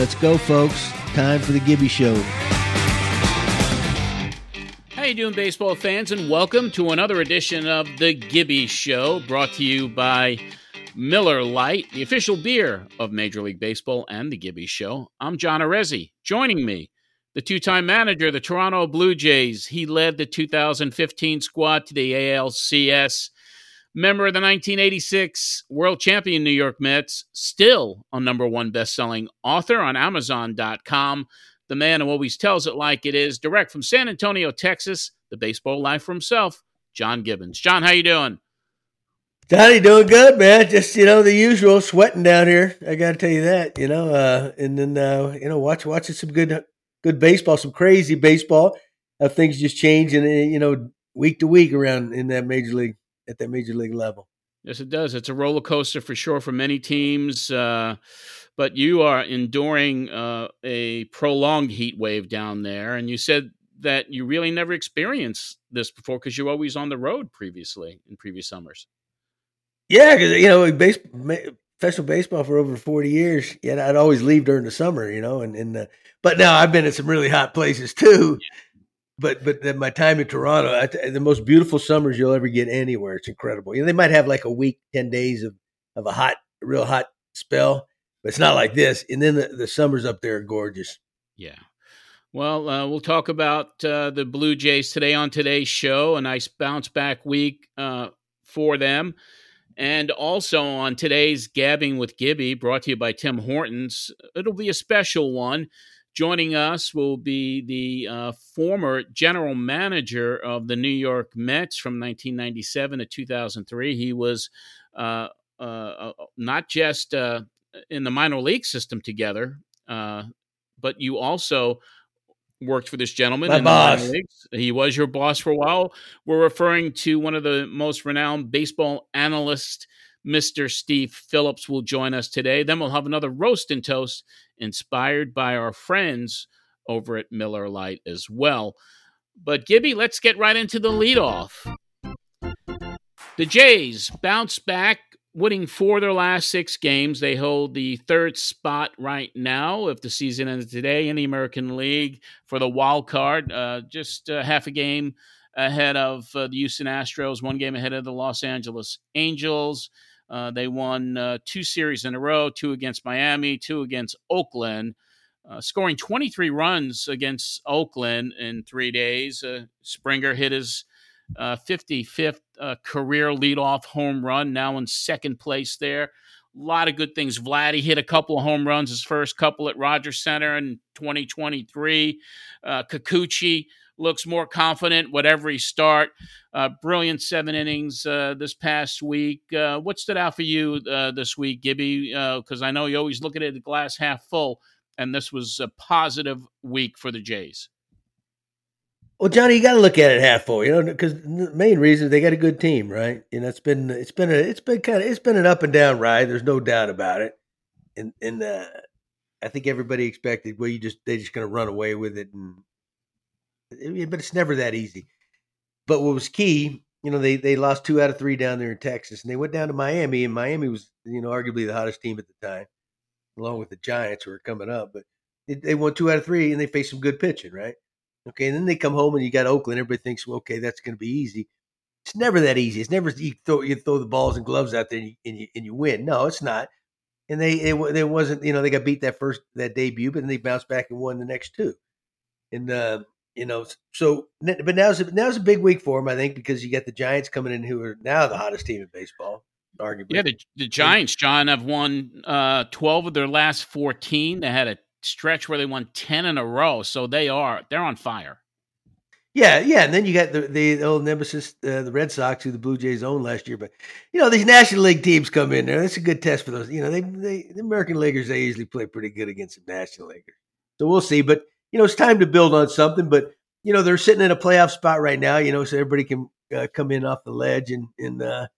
Let's go, folks. Time for the Gibby Show. How you doing, baseball fans? And welcome to another edition of the Gibby Show, brought to you by Miller Lite, the official beer of Major League Baseball and the Gibby Show. I'm John Arezzi. Joining me, the two-time manager of the Toronto Blue Jays. He led the 2015 squad to the ALCS member of the 1986 world champion New York Mets, still a number one best-selling author on Amazon.com. The man who always tells it like it is, direct from San Antonio, Texas, the baseball life for himself, John Gibbons. John, how you doing? Johnny, doing good, man. Just you know the usual, sweating down here. I got to tell you that, you know. Uh, and then uh, you know, watch watching some good good baseball, some crazy baseball. How things just change, and you know, week to week around in that major league at that major league level. Yes, it does. It's a roller coaster for sure for many teams. Uh, but you are enduring uh, a prolonged heat wave down there, and you said that you really never experienced this before because you're always on the road previously in previous summers. Yeah, because you know, base, professional baseball for over forty years. Yeah, I'd always leave during the summer, you know, and and uh, but now I've been at some really hot places too. Yeah but but my time in Toronto, the most beautiful summers you'll ever get anywhere. It's incredible. You know, they might have like a week, ten days of of a hot, real hot spell, but it's not like this. And then the, the summers up there are gorgeous. Yeah. Well, uh, we'll talk about uh, the Blue Jays today on today's show. A nice bounce back week uh, for them. And also on today's Gabbing with Gibby, brought to you by Tim Hortons. It'll be a special one Joining us will be the uh, former general manager of the New York Mets from 1997 to 2003. He was uh, uh, uh, not just uh, in the minor league system together, uh, but you also worked for this gentleman My in boss. the minor. He was your boss for a while. We're referring to one of the most renowned baseball analysts Mr. Steve Phillips will join us today. Then we'll have another roast and toast inspired by our friends over at Miller Lite as well. But Gibby, let's get right into the leadoff. The Jays bounce back, winning four of their last six games. They hold the third spot right now. If the season ends today in the American League for the wild card, uh, just uh, half a game ahead of uh, the Houston Astros, one game ahead of the Los Angeles Angels. Uh, they won uh, two series in a row, two against Miami, two against Oakland, uh, scoring 23 runs against Oakland in three days. Uh, Springer hit his 55th uh, uh, career leadoff home run, now in second place there. A lot of good things. Vladdy hit a couple of home runs, his first couple at Rogers Center in 2023. Kikuchi looks more confident whatever he start. Uh, brilliant seven innings uh, this past week. Uh, what stood out for you uh, this week, Gibby? Because uh, I know you always look at it the glass half full, and this was a positive week for the Jays. Well, Johnny, you got to look at it half full, you know, because the main reason they got a good team, right? Know, it's been it's been a it's been kind of it's been an up and down ride. There's no doubt about it, and and uh, I think everybody expected well, you just they just going to run away with it and but it's never that easy. But what was key, you know, they they lost two out of three down there in Texas, and they went down to Miami, and Miami was, you know, arguably the hottest team at the time, along with the Giants who were coming up. But they, they won two out of three, and they faced some good pitching, right? Okay, and then they come home and you got Oakland. Everybody thinks, well, okay, that's going to be easy. It's never that easy. It's never you throw you throw the balls and gloves out there and you, and you, and you win. No, it's not. And they it, it wasn't you know they got beat that first that debut, but then they bounced back and won the next two. And uh, you know, so but now's a, now's a big week for them, I think, because you got the Giants coming in, who are now the hottest team in baseball, arguably. Yeah, the, the Giants, John, have won uh, twelve of their last fourteen. They had a stretch where they won ten in a row, so they are they're on fire. Yeah, yeah, and then you got the the old nemesis, uh, the Red Sox, who the Blue Jays owned last year. But you know these National League teams come in there. That's a good test for those. You know, they they the American Leaguers they usually play pretty good against the National Leaguers. So we'll see. But you know, it's time to build on something. But you know, they're sitting in a playoff spot right now. You know, so everybody can uh, come in off the ledge and uh,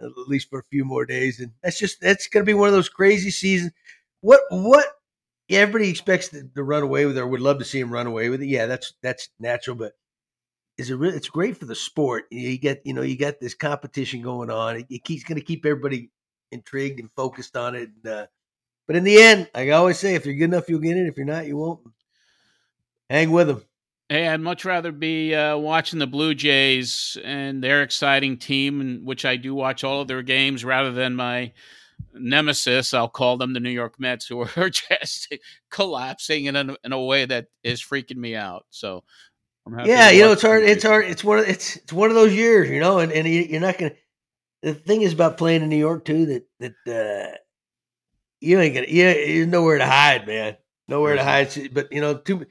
at least for a few more days. And that's just that's going to be one of those crazy seasons. What what everybody expects to, to run away with or would love to see him run away with it. Yeah, that's that's natural, but is it really, it's great for the sport. You get you know you got this competition going on. It, it keeps going to keep everybody intrigued and focused on it. And, uh, But in the end, like I always say, if you're good enough, you'll get it. If you're not, you won't. Hang with them. Hey, I'd much rather be uh, watching the Blue Jays and their exciting team, which I do watch all of their games, rather than my nemesis. I'll call them the New York Mets, who are just collapsing in a, in a way that is freaking me out. So, yeah, you know, it's hard. It's hard. It's one. Of, it's it's one of those years, you know, and and you're not gonna. The thing is about playing in New York too that that uh, you ain't gonna. Yeah, there's nowhere to hide, man. Nowhere to hide. But you know, too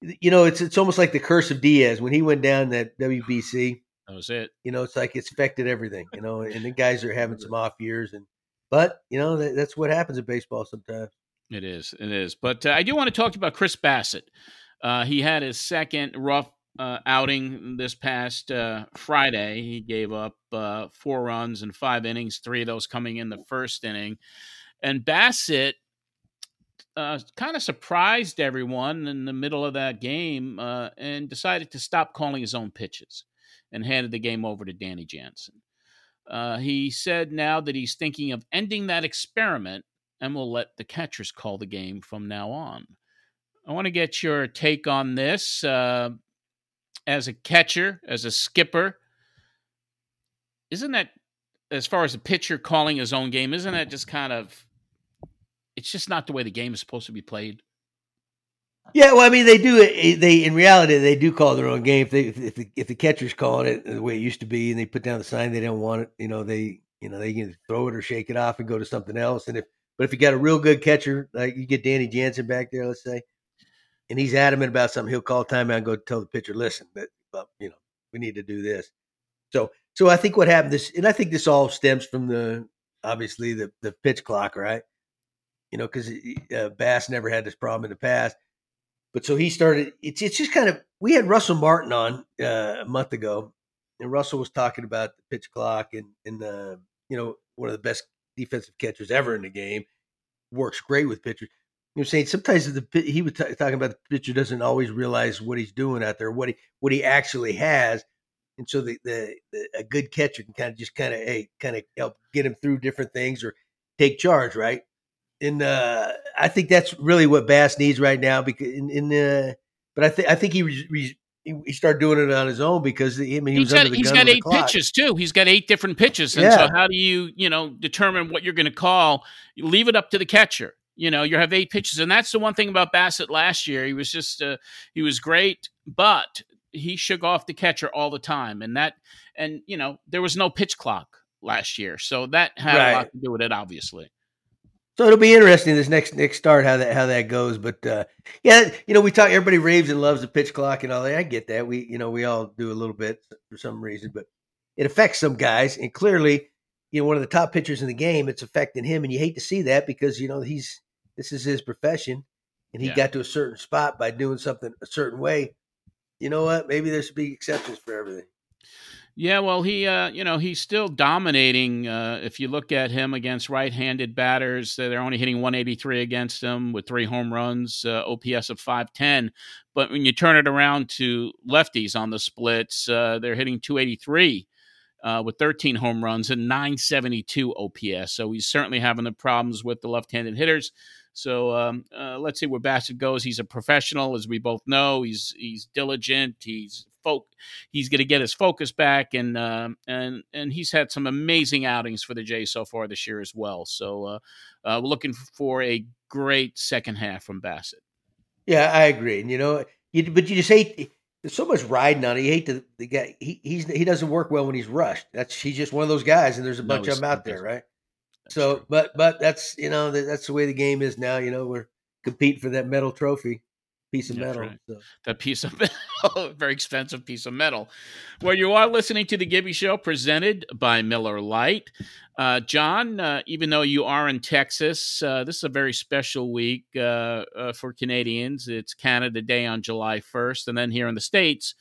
you know, it's it's almost like the curse of Diaz when he went down that WBC. That was it. You know, it's like it's affected everything. You know, and the guys are having some off years, and but you know that, that's what happens in baseball sometimes. It is, it is. But uh, I do want to talk about Chris Bassitt. Uh, he had his second rough uh, outing this past uh, Friday. He gave up uh, four runs in five innings, three of those coming in the first inning. And Bassitt uh, kind of surprised everyone in the middle of that game uh, and decided to stop calling his own pitches and handed the game over to Danny Jansen. Uh, he said now that he's thinking of ending that experiment and will let the catchers call the game from now on. I want to get your take on this uh, as a catcher, as a skipper. Isn't that, as far as a pitcher calling his own game, isn't that just kind of it's just not the way the game is supposed to be played. Yeah, well, I mean, they do. They in reality they do call their own game. If they if the, if the catcher's calling it the way it used to be, and they put down the sign they don't want it, you know, they you know they can throw it or shake it off and go to something else. And if but if you got a real good catcher, like you get Danny Jansen back there, let's say, and he's adamant about something, he'll call timeout and go tell the pitcher, listen, but, but you know, we need to do this. So so I think what happened this, and I think this all stems from the obviously the the pitch clock, right? You know, because uh, Bass never had this problem in the past. But so he started. It's it's just kind of we had Russell Martin on uh, a month ago, and Russell was talking about the pitch clock and and uh, you know one of the best defensive catchers ever in the game, works great with pitchers. You know, saying sometimes the he was t- talking about the pitcher doesn't always realize what he's doing out there, what he what he actually has, and so the, the, the a good catcher can kind of just kind of hey kind of help get him through different things or take charge, right? And uh, I think that's really what Bass needs right now. Because in, in uh, but I think I think he, re- he started doing it on his own because I mean he he's was got, he's got eight pitches too. He's got eight different pitches, and yeah. so how do you you know determine what you're going to call? You leave it up to the catcher. You know, you have eight pitches, and that's the one thing about Bassitt last year. He was just uh, he was great, but he shook off the catcher all the time, and that and you know there was no pitch clock last year, so that had right. a lot to do with it, obviously. So it'll be interesting this next next start how that how that goes. But uh, yeah, you know, we talk. Everybody raves and loves the pitch clock and all that. I get that. We you know we all do a little bit for some reason, but it affects some guys. And clearly, you know, one of the top pitchers in the game, it's affecting him. And you hate to see that because you know he's this is his profession, and he yeah. got to a certain spot by doing something a certain way. You know what? Maybe there should be exceptions for everything. Yeah, well, he, uh, you know, he's still dominating. Uh, if you look at him against right-handed batters, they're only hitting 183 against him with three home runs, uh, OPS of 510. But when you turn it around to lefties on the splits, uh, they're hitting 283 uh, with 13 home runs and 972 OPS. So he's certainly having the problems with the left-handed hitters. So um, uh, let's see where Bassitt goes. He's a professional, as we both know. He's he's diligent. He's folk. He's going to get his focus back, and uh, and and he's had some amazing outings for the Jays so far this year as well. So uh, uh, we're looking for a great second half from Bassitt. Yeah, I agree. And you know, you, but you just hate. There's so much riding on it. You hate the, the guy. He he's he doesn't work well when he's rushed. That's he's just one of those guys, and there's a bunch no, of them out there, right? so, true. but but that's you know that's the way the game is now. You know, we're competing for that medal trophy piece of That's metal. Right. So. That piece of metal, very expensive piece of metal. Well, you are listening to the Gibby Show, presented by Miller Lite. Uh, John, uh, even though you are in Texas, uh, this is a very special week uh, uh, for Canadians. It's Canada Day on July 1st, and then here in the states.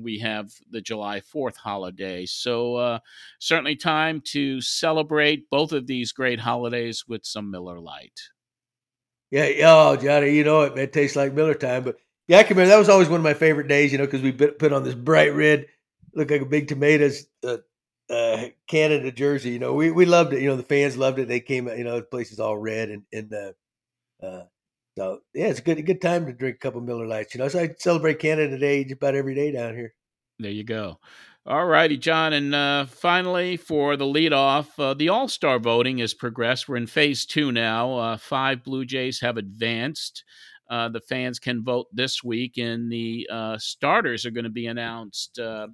We have the July 4th holiday. So, uh, certainly time to celebrate both of these great holidays with some Miller Lite. Yeah, oh Johnny, you know it, man. It tastes like Miller time. But yeah, I can remember that was always one of my favorite days, you know, because we put on this bright red, look like a big tomatoes, uh, uh, Canada jersey. You know, we we loved it. You know, the fans loved it. They came. You know, the place is all red and and uh, uh, so yeah, it's a good a good time to drink a couple Miller Lites. You know, so I celebrate Canada Day just about every day down here. There you go. All righty, John. And uh, finally, for the leadoff, uh, the All Star voting has progressed. We're in phase two now. Uh, five Blue Jays have advanced. Uh, the fans can vote this week, and the uh, starters are going to be announced uh,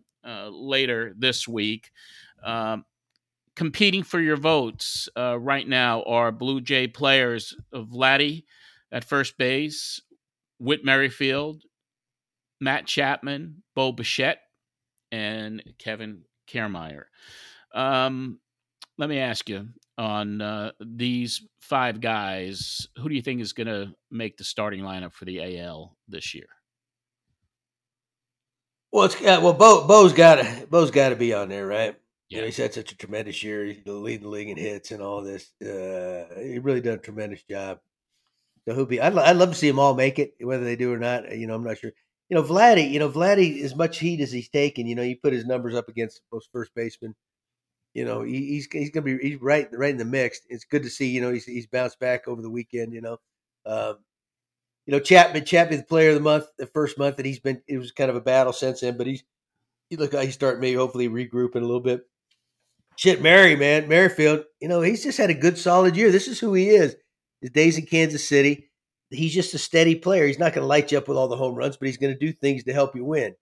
later this week. Um, competing for your votes right now are Blue Jay players of Vladdy at first base, Whit Merrifield, Matt Chapman, Bo Bichette, and Kevin Kiermaier. Um, let me ask you on uh, these five guys, who do you think is going to make the starting lineup for the AL this year? Well, it's uh, well, Bo Bo's got to Bo's got to be on there, right? Yeah, you know, he's had such a tremendous year. He's leading the league in hits and all this. Uh, he really done a tremendous job. So who be? I'd, I'd love to see them all make it, whether they do or not. You know, I'm not sure. You know, Vladdy. You know, Vladdy. As much heat as he's taken, you know, he put his numbers up against most first basemen. You know, he, he's he's gonna be he's right right in the mix. It's good to see. You know, he's he's bounced back over the weekend. You know, um, you know Chapman Chapman the player of the month, the first month that he's been. It was kind of a battle since then, but he's he look like he's starting maybe hopefully regrouping a little bit. Shit, Mary man, Merrifield. You know, he's just had a good solid year. This is who he is his days in Kansas City. He's just a steady player. He's not going to light you up with all the home runs, but he's going to do things to help you win.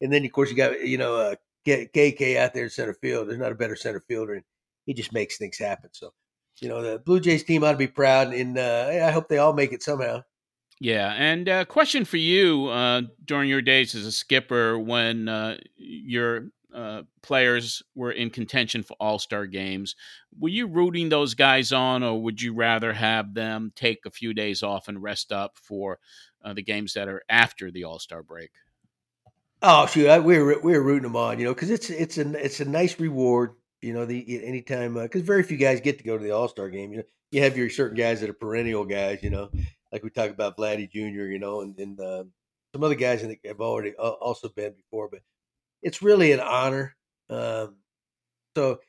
And then, of course, you got you know uh, KK out there in center field. There's not a better center fielder, and he just makes things happen. So, you know, the Blue Jays team ought to be proud, and uh, I hope they all make it somehow. Yeah, and uh, question for you uh, during your days as a skipper when uh, your uh, players were in contention for All Star games. Were you rooting those guys on, or would you rather have them take a few days off and rest up for uh, the games that are after the All Star break? Oh shoot, I, we are we are rooting them on, you know, because it's it's a it's a nice reward, you know. The anytime because uh, very few guys get to go to the All Star game. You know, you have your certain guys that are perennial guys, you know, like we talk about Vladdy Jr., you know, and, and uh, some other guys think have already uh, also been before, but it's really an honor. Um, so,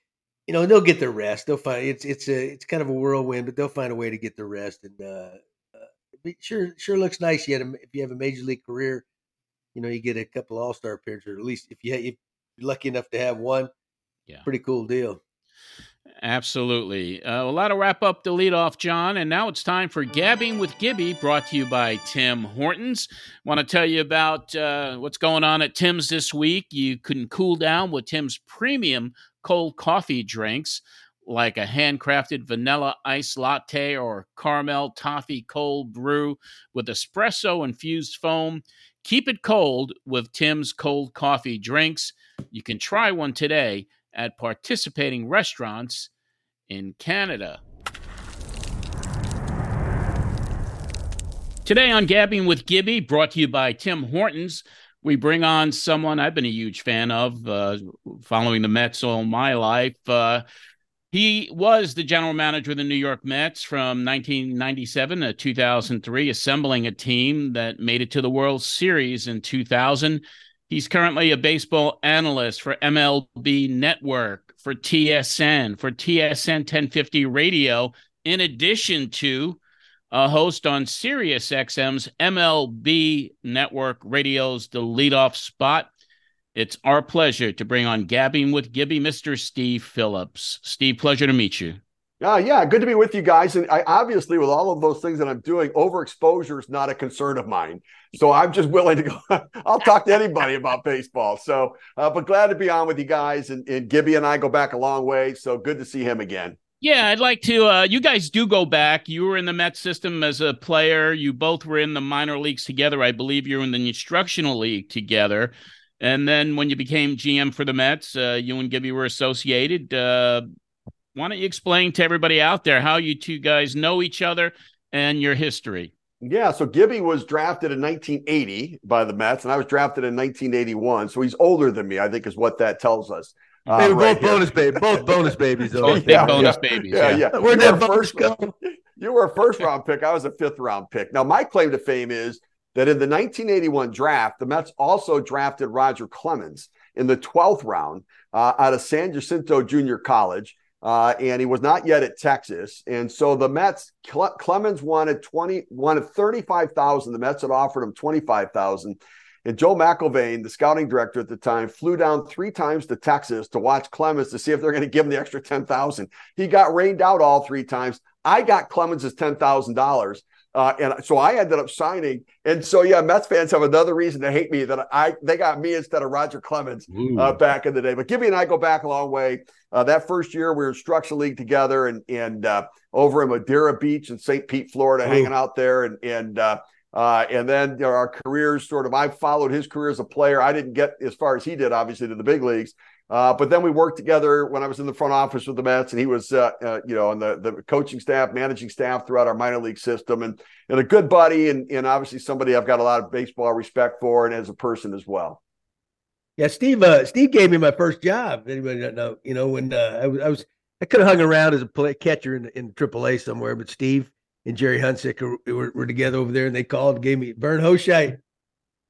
you know, they'll get their rest. They'll find it's it's a it's kind of a whirlwind, but they'll find a way to get the rest. And uh, uh, sure sure looks nice. You had a, if you have a major league career, you know, you get a couple All Star appearances, or at least if you if you're lucky enough to have one. Yeah, pretty cool deal. Absolutely. Uh, well, that'll wrap up the leadoff, John. And now it's time for Gabbing with Gibby, brought to you by Tim Hortons. Want to tell you about uh, what's going on at Tim's this week. You can cool down with Tim's premium cold coffee drinks, like a handcrafted vanilla ice latte or caramel toffee cold brew with espresso infused foam. Keep it cold with Tim's cold coffee drinks. You can try one today at participating restaurants in Canada. Today on Gabbing with Gibby, brought to you by Tim Hortons, we bring on someone I've been a huge fan of, uh, following the Mets all my life. Uh, he was the general manager of the New York Mets from 1997 to 2003, assembling a team that made it to the World Series in 2000. He's currently a baseball analyst for MLB Network, for TSN, for TSN 1050 Radio, in addition to a host on Sirius XM's MLB Network Radio's The Leadoff Spot. It's our pleasure to bring on Gabbing with Gibby, Mr. Steve Phillips. Steve, pleasure to meet you. Yeah, yeah, good to be with you guys. And I obviously, with all of those things that I'm doing, overexposure is not a concern of mine. So I'm just willing to go. I'll talk to anybody about baseball. So, uh, but glad to be on with you guys. And, and Gibby and I go back a long way. So good to see him again. Yeah, I'd like to. Uh, you guys do go back. You were in the Met system as a player. You both were in the minor leagues together. I believe you were in the instructional league together. And then when you became GM for the Mets, uh, you and Gibby were associated. Uh, why don't you explain to everybody out there how you two guys know each other and your history? Yeah, so Gibby was drafted in 1980 by the Mets, and I was drafted in 1981. So he's older than me, I think, is what that tells us. Uh, hey, we're right both here. bonus baby, both bonus babies. Though. Both yeah, bonus yeah, babies. Yeah, yeah. yeah. Where'd that first go? You were a first round pick. I was a fifth round pick. Now, my claim to fame is that in the 1981 draft, the Mets also drafted Roger Clemens in the 12th round uh, out of San Jacinto Junior College. Uh, and he was not yet at Texas. And so the Mets, Cle- Clemens wanted 20, wanted 35,000. The Mets had offered him 25,000. And Joe McIlvaine, the scouting director at the time, flew down three times to Texas to watch Clemens to see if they're going to give him the extra 10,000. He got rained out all three times. I got Clemens's $10,000. Uh, and so I ended up signing. And so, yeah, Mets fans have another reason to hate me that I they got me instead of Roger Clemens uh, back in the day. But Gibby and I go back a long way. Uh, that first year, we were in Structure League together and and uh, over in Madeira Beach in St. Pete, Florida, Ooh. hanging out there. And and uh, uh, and then you know, our careers sort of I followed his career as a player. I didn't get as far as he did, obviously, to the big leagues. Uh, but then we worked together when I was in the front office with the Mets, and he was, uh, uh, you know, on the, the coaching staff, managing staff throughout our minor league system, and and a good buddy, and and obviously somebody I've got a lot of baseball respect for, and as a person as well. Yeah, Steve. Uh, Steve gave me my first job. Anybody know? You know, when uh, I was, I was, I could have hung around as a play, catcher in in AAA somewhere, but Steve and Gerry Hunsicker were, were, were together over there, and they called and gave me Vern Hoscheit,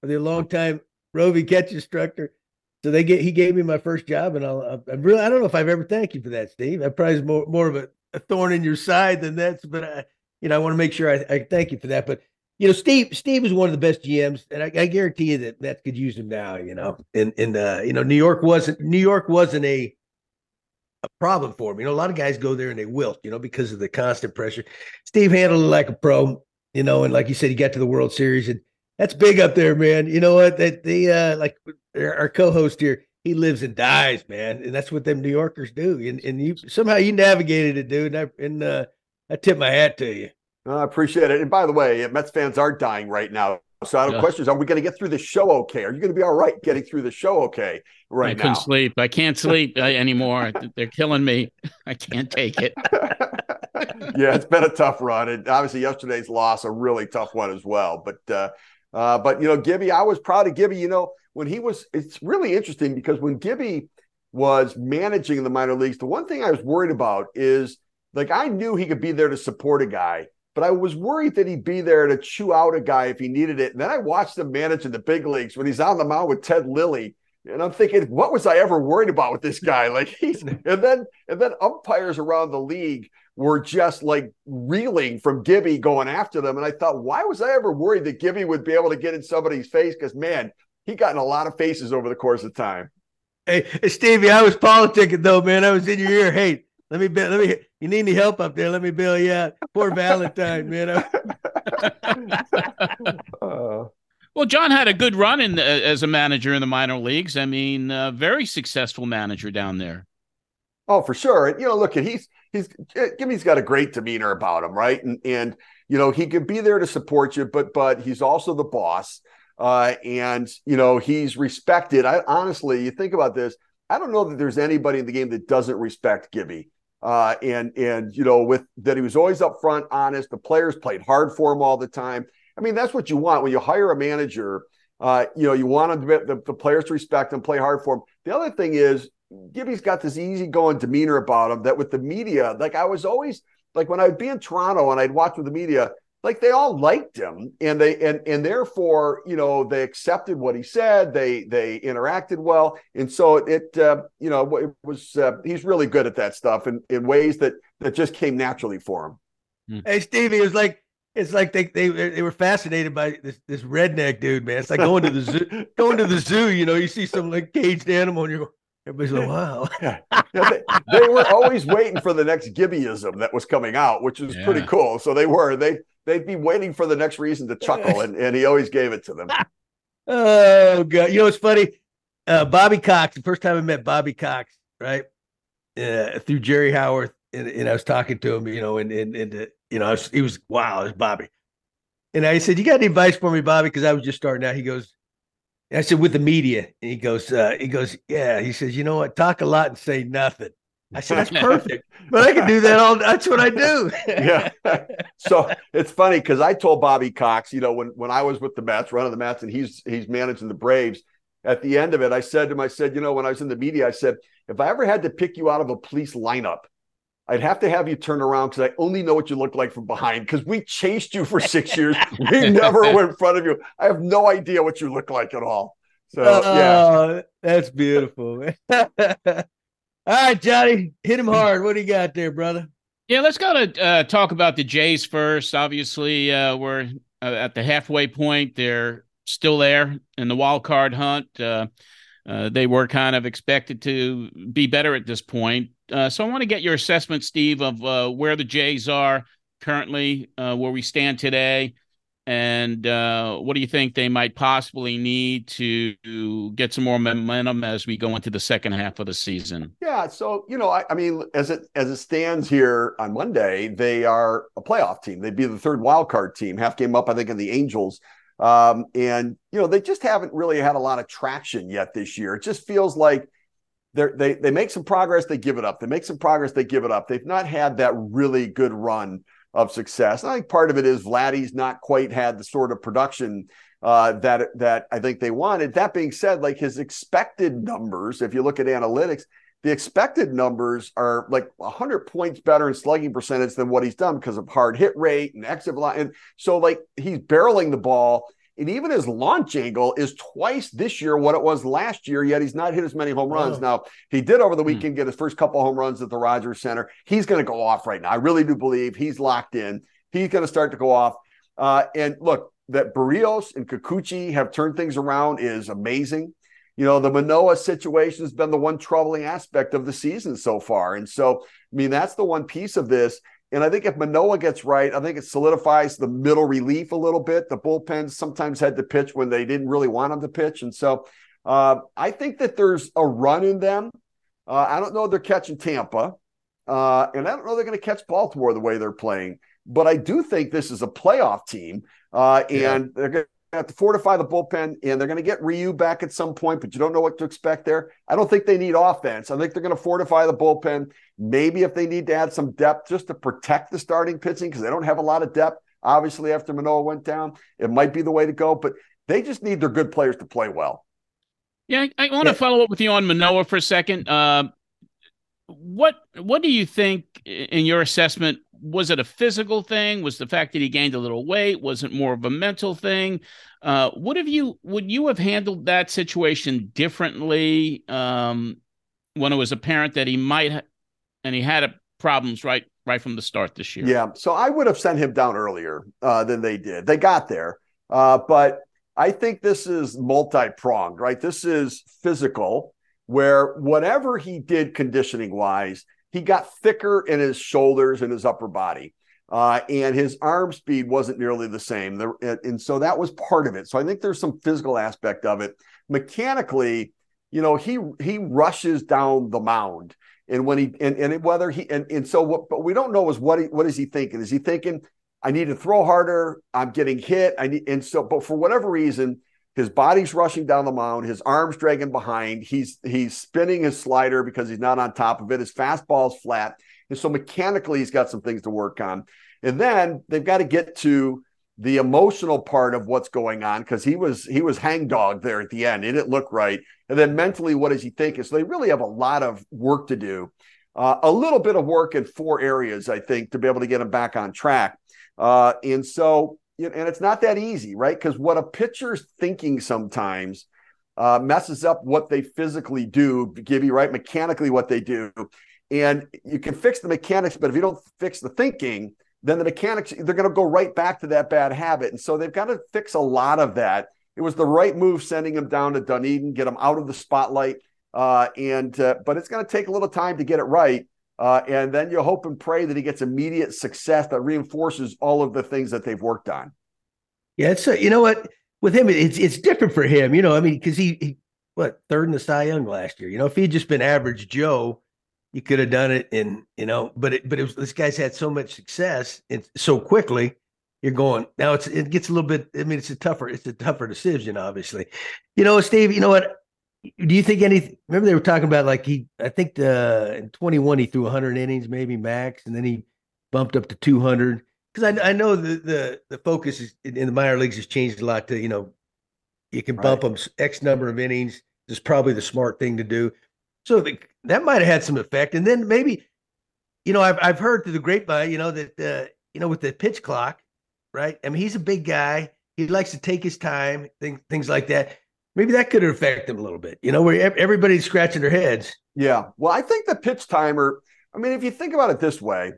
the longtime Rovi catch instructor so they get he gave me my first job, and I'll I really I don't know if I've ever thanked you for that, Steve. I probably more more of a, a thorn in your side than that's, but I you know I want to make sure I, I thank you for that. But you know, Steve Steve is one of the best GMs, and I, I guarantee you that that could use him now. You know, and and uh, you know New York wasn't New York wasn't a a problem for him. You know, a lot of guys go there and they wilt, you know, because of the constant pressure. Steve handled it like a pro, you know, and like you said, he got to the World Series and that's big up there, man. You know what? That the uh like our co-host here, he lives and dies, man, and that's what them New Yorkers do. And and you somehow you navigated it, dude. And I, and, uh, I tip my hat to you. I appreciate it. And by the way, Mets fans are dying right now. So I have yeah. questions. Are we going to get through the show okay? Are you going to be all right getting through the show okay right I now? I couldn't sleep. I can't sleep uh, anymore. They're killing me. I can't take it. yeah, it's been a tough run. And obviously yesterday's loss, a really tough one as well. But uh, uh, but you know, Gibby, I was proud of Gibby. You know, when he was, it's really interesting because when Gibby was managing the minor leagues, the one thing I was worried about is like I knew he could be there to support a guy, but I was worried that he'd be there to chew out a guy if he needed it. And then I watched him manage in the big leagues when he's on the mound with Ted Lilly. And I'm thinking, what was I ever worried about with this guy? Like he's and then and then umpires around the league were just like reeling from Gibby going after them. And I thought, why was I ever worried that Gibby would be able to get in somebody's face? Because man, he got in a lot of faces over the course of time. Hey, Stevie, I was politicking though, man. I was in your ear. Hey, let me let me. You need any help up there? Let me bail you out. Poor Valentine, man. uh, well, John had a good run in the, as a manager in the minor leagues. I mean, uh, very successful manager down there. Oh, for sure. And you know, look, at he's he's Gibby's got a great demeanor about him, right? And and you know, he could be there to support you, but but he's also the boss. Uh, and you know, he's respected. I honestly, you think about this, I don't know that there's anybody in the game that doesn't respect Gibby. Uh, and and you know, with that he was always up front, honest. The players played hard for him all the time. I mean, that's what you want when you hire a manager. Uh, you know, you want to, the, the players to respect and play hard for him. The other thing is, Gibby's got this easygoing demeanor about him that with the media, like I was always like when I'd be in Toronto and I'd watch with the media, like they all liked him and they and and therefore you know they accepted what he said they they interacted well and so it uh, you know it was uh, he's really good at that stuff in in ways that that just came naturally for him hmm. hey stevie it was like it's like they, they they were fascinated by this this redneck dude man it's like going to the zoo going to the zoo you know you see some like caged animal and you're going Everybody's like, wow. yeah. they, they, were always waiting for the next Gibbyism that was coming out, which was yeah. pretty cool. So they were, they they'd be waiting for the next reason to chuckle, and, and he always gave it to them. oh god. You know it's funny? Uh, Bobby Cox, the first time I met Bobby Cox, right? Uh, through Jerry Howard, and, and, I was talking to him, you know, and and, and uh, you know, was, he was wow, it was Bobby. And I said, "You got any advice for me, Bobby?" Because I was just starting out. He goes, I said, with the media. And he goes, uh, he goes, yeah. He says, you know what? Talk a lot and say nothing. I said, that's perfect. but I can do that all. That's what I do. yeah. So it's funny because I told Bobby Cox, you know, when when I was with the Mets, running the Mets, and he's he's managing the Braves. At the end of it, I said to him, I said, you know, when I was in the media, I said, if I ever had to pick you out of a police lineup, I'd have to have you turn around because I only know what you look like from behind because we chased you for six years. We never were in front of you. I have no idea what you look like at all. So yeah, oh, that's beautiful. All right, Johnny, hit him hard. What do you got there, brother? Yeah, let's go to uh, talk about the Jays first. Obviously, uh, we're uh, at the halfway point. They're still there in the wild card hunt. Uh, uh, they were kind of expected to be better at this point. Uh, so I want to get your assessment, Steve, of uh, where the Jays are currently, uh, where we stand today, and uh, what do you think they might possibly need to get some more momentum as we go into the second half of the season? Yeah, so you know, I, I mean, as it as it stands here on Monday, they are a playoff team. They'd be the third wild card team, half game up, I think, in the Angels. Um, and you know, they just haven't really had a lot of traction yet this year. It just feels like they they make some progress, they give it up. They make some progress, they give it up. They've not had that really good run of success. I think part of it is Vladdy's not quite had the sort of production uh, that that I think they wanted. That being said, like his expected numbers, if you look at analytics, the expected numbers are like 100 points better in slugging percentage than what he's done because of hard hit rate and exit velocity. And so, like, he's barreling the ball. And even his launch angle is twice this year what it was last year, yet he's not hit as many home runs. Now, he did over the hmm. weekend get his first couple home runs at the Rogers Center. He's going to go off right now. I really do believe he's locked in. He's going to start to go off. Uh, and look, that Berrios and Kikuchi have turned things around is amazing you know, the Manoah situation has been the one troubling aspect of the season so far. And so, I mean, that's the one piece of this. And I think if Manoah gets right, I think it solidifies the middle relief a little bit. The bullpens sometimes had to pitch when they didn't really want them to pitch. And so uh, I think that there's a run in them. Uh, I don't know they're catching Tampa. Uh, and I don't know they're going to catch Baltimore the way they're playing. But I do think this is a playoff team. Uh, and yeah. they're going have to fortify the bullpen, and they're going to get Ryu back at some point, but you don't know what to expect there. I don't think they need offense. I think they're going to fortify the bullpen. Maybe if they need to add some depth just to protect the starting pitching because they don't have a lot of depth. Obviously, after Manoah went down, it might be the way to go, but they just need their good players to play well. Yeah, I, I want yeah. to follow up with you on Manoah for a second. Uh, what what do you think in your assessment was it a physical thing? Was the fact that he gained a little weight? Was it more of a mental thing? Uh, would have you would you have handled that situation differently um, when it was apparent that he might ha- and he had problems right right from the start this year? Yeah, so I would have sent him down earlier uh, than they did. They got there, uh, but I think this is multi pronged, right? This is physical, where whatever he did conditioning wise he got thicker in his shoulders and his upper body. Uh, and his arm speed wasn't nearly the same. The, and so that was part of it. So I think there's some physical aspect of it. Mechanically, you know, he he rushes down the mound. And when he and, and whether he and, and so what but we don't know is what he, what is he thinking? Is he thinking, I need to throw harder, I'm getting hit, I need and so but for whatever reason, his body's rushing down the mound, his arms dragging behind. He's he's spinning his slider because he's not on top of it. His fastball's flat. And so mechanically he's got some things to work on. And then they've got to get to the emotional part of what's going on because he was he was hangdog there at the end. It didn't look right. And then mentally, what is he thinking? So they really have a lot of work to do. Uh, a little bit of work in four areas, I think, to be able to get him back on track. Uh, and so and it's not that easy, right? Because what a pitcher's thinking sometimes uh, messes up what they physically do, give you right mechanically what they do. And you can fix the mechanics, but if you don't fix the thinking, then the mechanics, they're going to go right back to that bad habit. And so they've got to fix a lot of that. It was the right move sending him down to Dunedin, get him out of the spotlight. Uh, and uh, but it's going to take a little time to get it right. Uh, and then you hope and pray that he gets immediate success that reinforces all of the things that they've worked on. Yeah, it's a, you know what with him it's it's different for him. You know, I mean, because he, he what third in the Cy Young last year. You know, if he'd just been average Joe, he could have done it. And you know, but it, but it was, this guy's had so much success and so quickly. You're going now. It's it gets a little bit. I mean, it's a tougher. It's a tougher decision, obviously. You know, Steve. You know what? Do you think any? Remember they were talking about like he? I think the in 21 he threw 100 innings maybe max, and then he bumped up to 200. Because I, I know the the the focus is, in the minor leagues has changed a lot to you know you can bump right. them X number of innings. Is probably the smart thing to do. So the, that might have had some effect, and then maybe you know I've I've heard through the grapevine you know that uh, you know with the pitch clock, right? I mean he's a big guy. He likes to take his time, things things like that maybe that could affect them a little bit. You know, where everybody's scratching their heads. Yeah. Well, I think the pitch timer. I mean, if you think about it this way,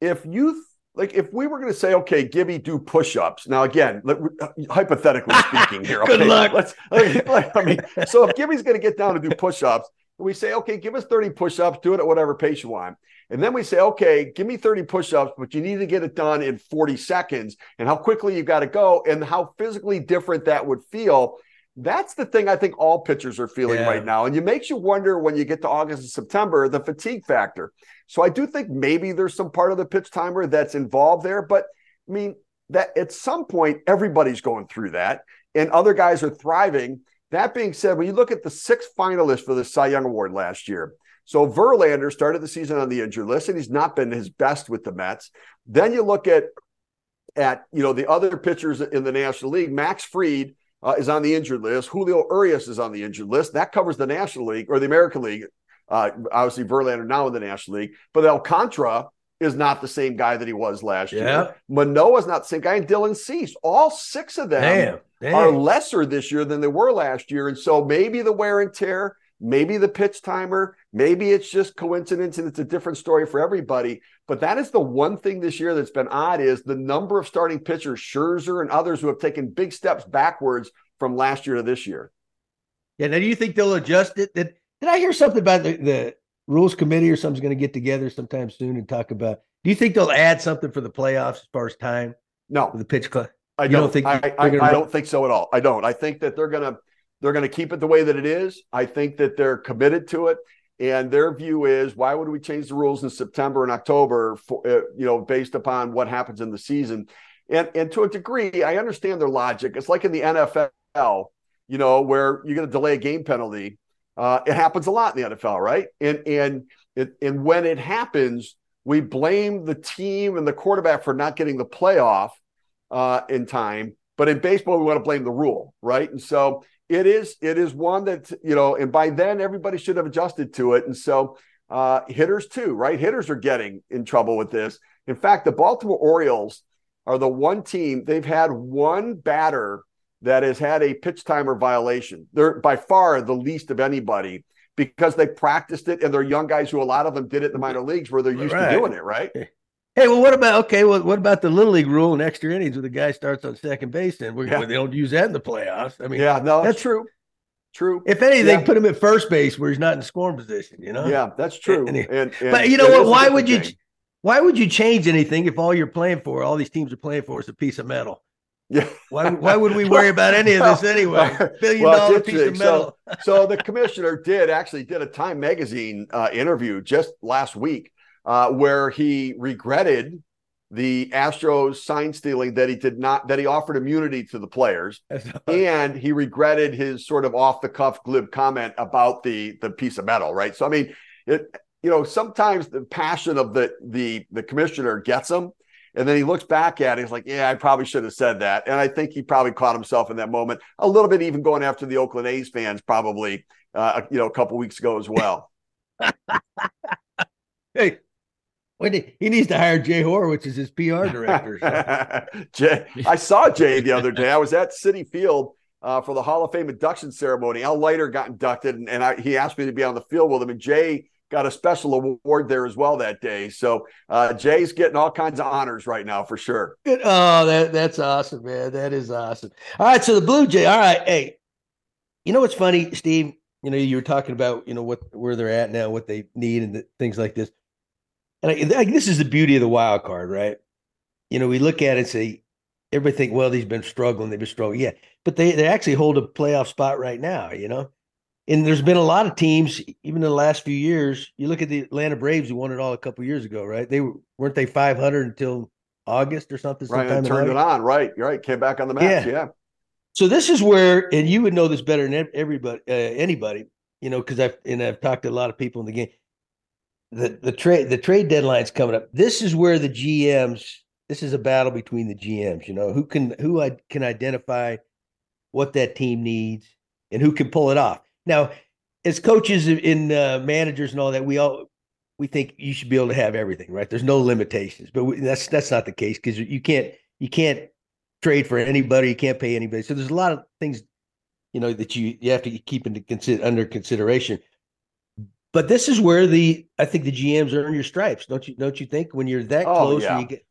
if you like if we were going to say, okay, Gibby, do push-ups. Now, again, let, uh, hypothetically speaking, here, okay, good luck. Let's. Like, I mean, so if Gibby's going to get down to do push-ups, we say, okay, give us thirty push-ups, do it at whatever pace you want, and then we say, okay, give me thirty push-ups, but you need to get it done in forty seconds, and how quickly you got to go, and how physically different that would feel. That's the thing I think all pitchers are feeling yeah. right now, and it makes you wonder when you get to August and September the fatigue factor. So I do think maybe there's some part of the pitch timer that's involved there. But I mean, that at some point, everybody's going through that, and other guys are thriving. That being said, when you look at the six finalists for the Cy Young Award last year, so Verlander started the season on the injured list, and he's not been his best with the Mets. Then you look at at you know the other pitchers in the National League. Max Fried uh, is on the injured list. Julio Urias is on the injured list. That covers the National League or the American League. Uh, obviously, Verlander now in the National League, but Alcantara is not the same guy that he was last yeah. year. Is not the same guy, and Dylan Cease. All six of them damn, damn. are lesser this year than they were last year, and so maybe the wear and tear, maybe the pitch timer, maybe it's just coincidence, and it's a different story for everybody. But that is the one thing this year that's been odd is the number of starting pitchers, Scherzer and others, who have taken big steps backwards from last year to this year. Yeah. Now, do you think they'll adjust it? That did I hear something about the, the rules committee or something's going to get together sometime soon and talk about? Do you think they'll add something for the playoffs as far as time? No, the pitch club. I don't, don't, think. I, I, I don't think so at all. I don't. I think that they're gonna they're gonna keep it the way that it is. I think that they're committed to it, and their view is why would we change the rules in September and October? For, uh, you know, based upon what happens in the season, and and to a degree, I understand their logic. It's like in the NFL, you know, where you're going to delay a game penalty uh, it happens a lot in the NFL, right? And and it, and when it happens, we blame the team and the quarterback for not getting the playoff uh, in time. But in baseball, we want to blame the rule, right? And so it is it is one that you know, and by then everybody should have adjusted to it. And so uh, hitters too, right? Hitters are getting in trouble with this. In fact, the Baltimore Orioles are the one team they've had one batter that has had a pitch timer violation. They're by far the least of anybody because they practiced it and they're young guys who a lot of them did it in the minor leagues where they're used right. to doing it, right? Hey, well, what about okay? Well, what about the little league rule in extra innings where the guy starts on second base and yeah. they don't use that in the playoffs? I mean, yeah, no, that's true. True. If anything, yeah. put him at first base where he's not in scoring position. You know. Yeah, that's true. And, and, and, but you know what? Why would you? Why would you change anything if all you're playing for, all these teams are playing for, is a piece of metal? Yeah. Why, why would we worry about any of this anyway? Billion well, dollar piece of metal. So, so, the commissioner did actually did a Time magazine uh, interview just last week uh, where he regretted the Astros sign stealing that he did not that he offered immunity to the players, and he regretted his sort of off the cuff glib comment about the the piece of metal. Right. So I mean, it you know sometimes the passion of the the the commissioner gets him and then he looks back at it. He's like, yeah, I probably should have said that. And I think he probably caught himself in that moment a little bit, even going after the Oakland A's fans, probably, uh, you know, a couple weeks ago as well. hey, he, needs to hire Jay Horwitz as his PR director. So. Jay, I saw Jay the other day. I was at Citi Field uh, for the Hall of Fame induction ceremony. Al Leiter got inducted, and, and I, he asked me to be on the field with him. And Jay got a special award there as well that day. So uh, Jay's getting all kinds of honors right now for sure. Good. Oh, that that's awesome, man. That is awesome. All right, so the Blue Jay. All right, hey, you know what's funny, Steve? You know, you were talking about you know what where they're at now, what they need, and the, things like this. And I, I, this is the beauty of the wild card, right? You know, we look at it and say, everybody think, well, they've been struggling, they've been struggling, yeah, but they they actually hold a playoff spot right now. You know, and there's been a lot of teams, even in the last few years. You look at the Atlanta Braves, who won it all a couple years ago, right? They were weren't they 500 until August or something? Right, and turned it on. Right, you're right. Came back on the match. Yeah. yeah. So this is where, and you would know this better than everybody, uh, anybody, you know, because I've and I've talked to a lot of people in the game. The the trade the trade deadline's coming up. This is where the GMs. This is a battle between the GMs. You know who can who I can identify what that team needs and who can pull it off. Now, as coaches and uh, managers and all that, we all we think you should be able to have everything, right? There's no limitations, but we, that's that's not the case because you can't you can't trade for anybody, you can't pay anybody. So there's a lot of things you know that you you have to keep into consider under consideration. But this is where the I think the GMs earn your stripes, don't you? Don't you think when you're that Oh, close? yeah. And you get,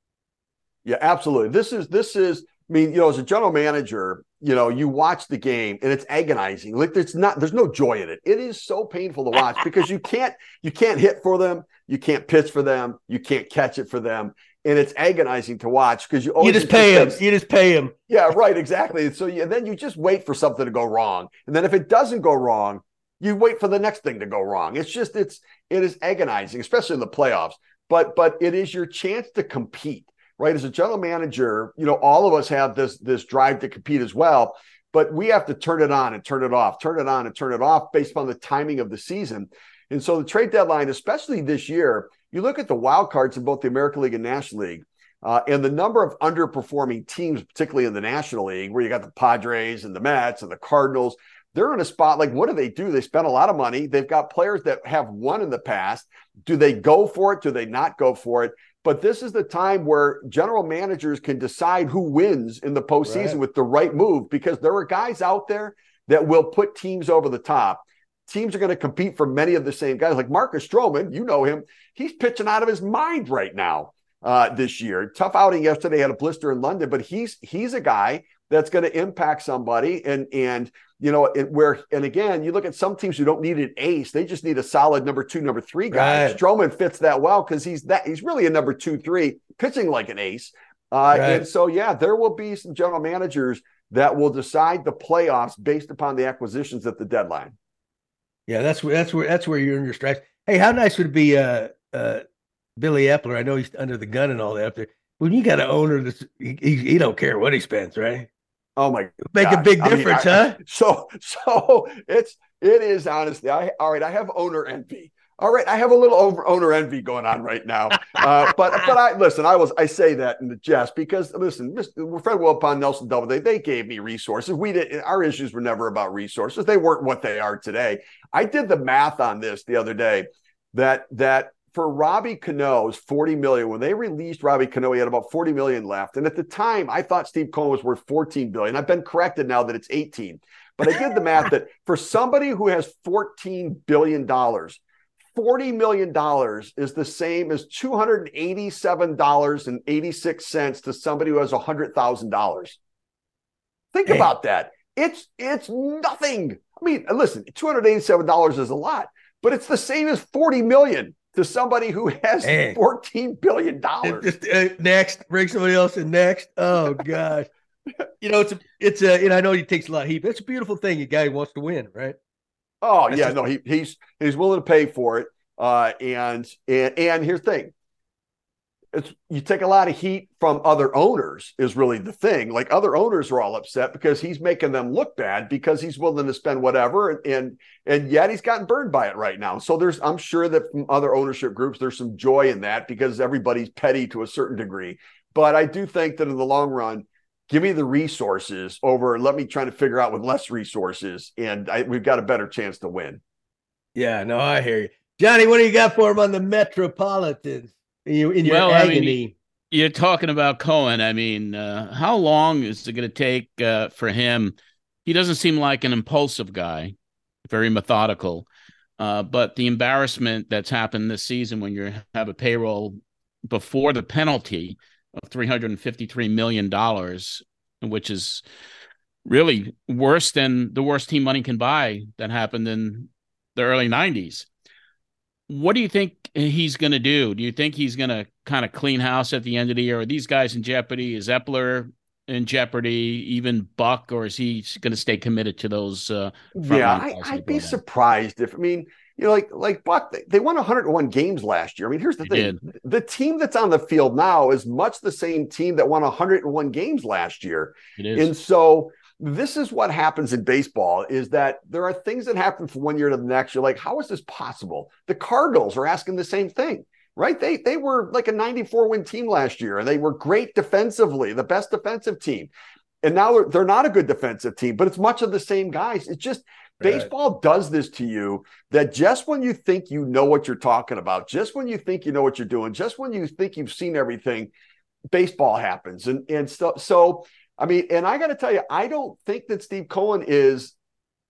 Yeah, absolutely. This is this is. I mean, you know, as a general manager, you know, you watch the game and it's agonizing. Like there's not, there's no joy in it. It is so painful to watch because you can't, you can't hit for them, you can't pitch for them, you can't catch it for them, and it's agonizing to watch because you always you just pay them. think- You just pay them. Yeah, right, exactly. And so you, then you just wait for something to go wrong, and then if it doesn't go wrong, you wait for the next thing to go wrong. It's just it's it is agonizing, especially in the playoffs. But but it is your chance to compete, right? As a general manager, you know all of us have this this drive to compete as well. But we have to turn it on and turn it off, turn it on and turn it off based on the timing of the season. And so the trade deadline, especially this year, you look at the wild cards in both the American League and National League. Uh, and the number of underperforming teams, particularly in the National League, where you got the Padres and the Mets and the Cardinals, they're in a spot like, what do they do? They spend a lot of money. They've got players that have won in the past. Do they go for it? Do they not go for it? But this is the time where general managers can decide who wins in the postseason Right. with the right move because there are guys out there that will put teams over the top. Teams are going to compete for many of the same guys, like Marcus Stroman. You know him; he's pitching out of his mind right now uh, this year. Tough outing yesterday, had a blister in London, but he's he's a guy that's going to impact somebody. And and you know it, where and again, you look at some teams who don't need an ace; they just need a solid number two, number three guy. Right. Stroman fits that well because he's that he's really a number two, three, pitching like an ace. Uh, Right. And so, yeah, there will be some general managers that will decide the playoffs based upon the acquisitions at the deadline. Yeah, that's where that's where that's where you earn your stripes. Hey, how nice would it be, uh, uh, Billy Eppler? I know he's under the gun and all that up there. When you got an owner that's he, he, he don't care what he spends, right? Oh my Make a big I mean, difference, I- huh? So so it's it is honestly. I all right. I have owner envy. All right, I have a little over, owner envy going on right now. Uh, but but I listen. I was I say that in the jest because listen, Mr. Fred Wilpon, Nelson Doubleday, they gave me resources. We did our issues were never about resources. They weren't what they are today. I did the math on this the other day that that for Robbie Cano's 40 million, when they released Robbie Cano, he had about 40 million left. And at the time, I thought Steve Cohen was worth 14 billion. I've been corrected now that it's 18. But I did the math that for somebody who has 14 billion dollars, 40 million dollars is the same as 287 dollars and 86 cents to somebody who has $100,000. Think Hey. about that. It's it's nothing. I mean, listen, $287 is a lot, but it's the same as 40 million to somebody who has Hey. 14 billion dollars. Just, uh, next, bring somebody else in next. Oh gosh, you know it's a it's a you know I know it takes a lot of heat, but it's a beautiful thing. A guy who wants to win, right? Oh That's yeah, just- no, he he's he's willing to pay for it. Uh, and and and here's the thing: it's you take a lot of heat from other owners is really the thing. Like other owners are all upset because he's making them look bad because he's willing to spend whatever, and and, and yet he's gotten burned by it right now. So there's I'm sure that from other ownership groups there's some joy in that because everybody's petty to a certain degree. But I do think that in the long run. Give me the resources over. Let me try to figure out with less resources, and I, we've got a better chance to win. Yeah, no, I hear you, Johnny. What do you got for him on the Metropolitans? In your, in your Well, I mean, You're talking about Cohen. I mean, uh, how long is it going to take uh, for him? He doesn't seem like an impulsive guy, very methodical. Uh, but the embarrassment that's happened this season when you have a payroll before the penalty of $353 million, which is really worse than the worst team money can buy that happened in the early 90s. What do you think he's going to do? Do you think he's going to kind of clean house at the end of the year? Are these guys in jeopardy? Is Eppler in jeopardy? Even Buck, or is he going to stay committed to those? Uh, Yeah, I, I'd be surprised if I mean, you know, like like Buck, they, they won 101 games last year. I mean, here's the They thing: the team that's on the field now is much the same team that won 101 games last year. It is. And so this is what happens in baseball is that there are things that happen from one year to the next. You're like, how is this possible? The Cardinals are asking the same thing, right? They they were like a 94 win team last year, and they were great defensively, the best defensive team. And now they're, they're not a good defensive team, but it's much of the same guys. It's just Right. baseball does this to you that just when you think you know what you're talking about, just when you think you know what you're doing, just when you think you've seen everything, baseball happens. And and so so I mean, and I got to tell you, I don't think that Steve Cohen is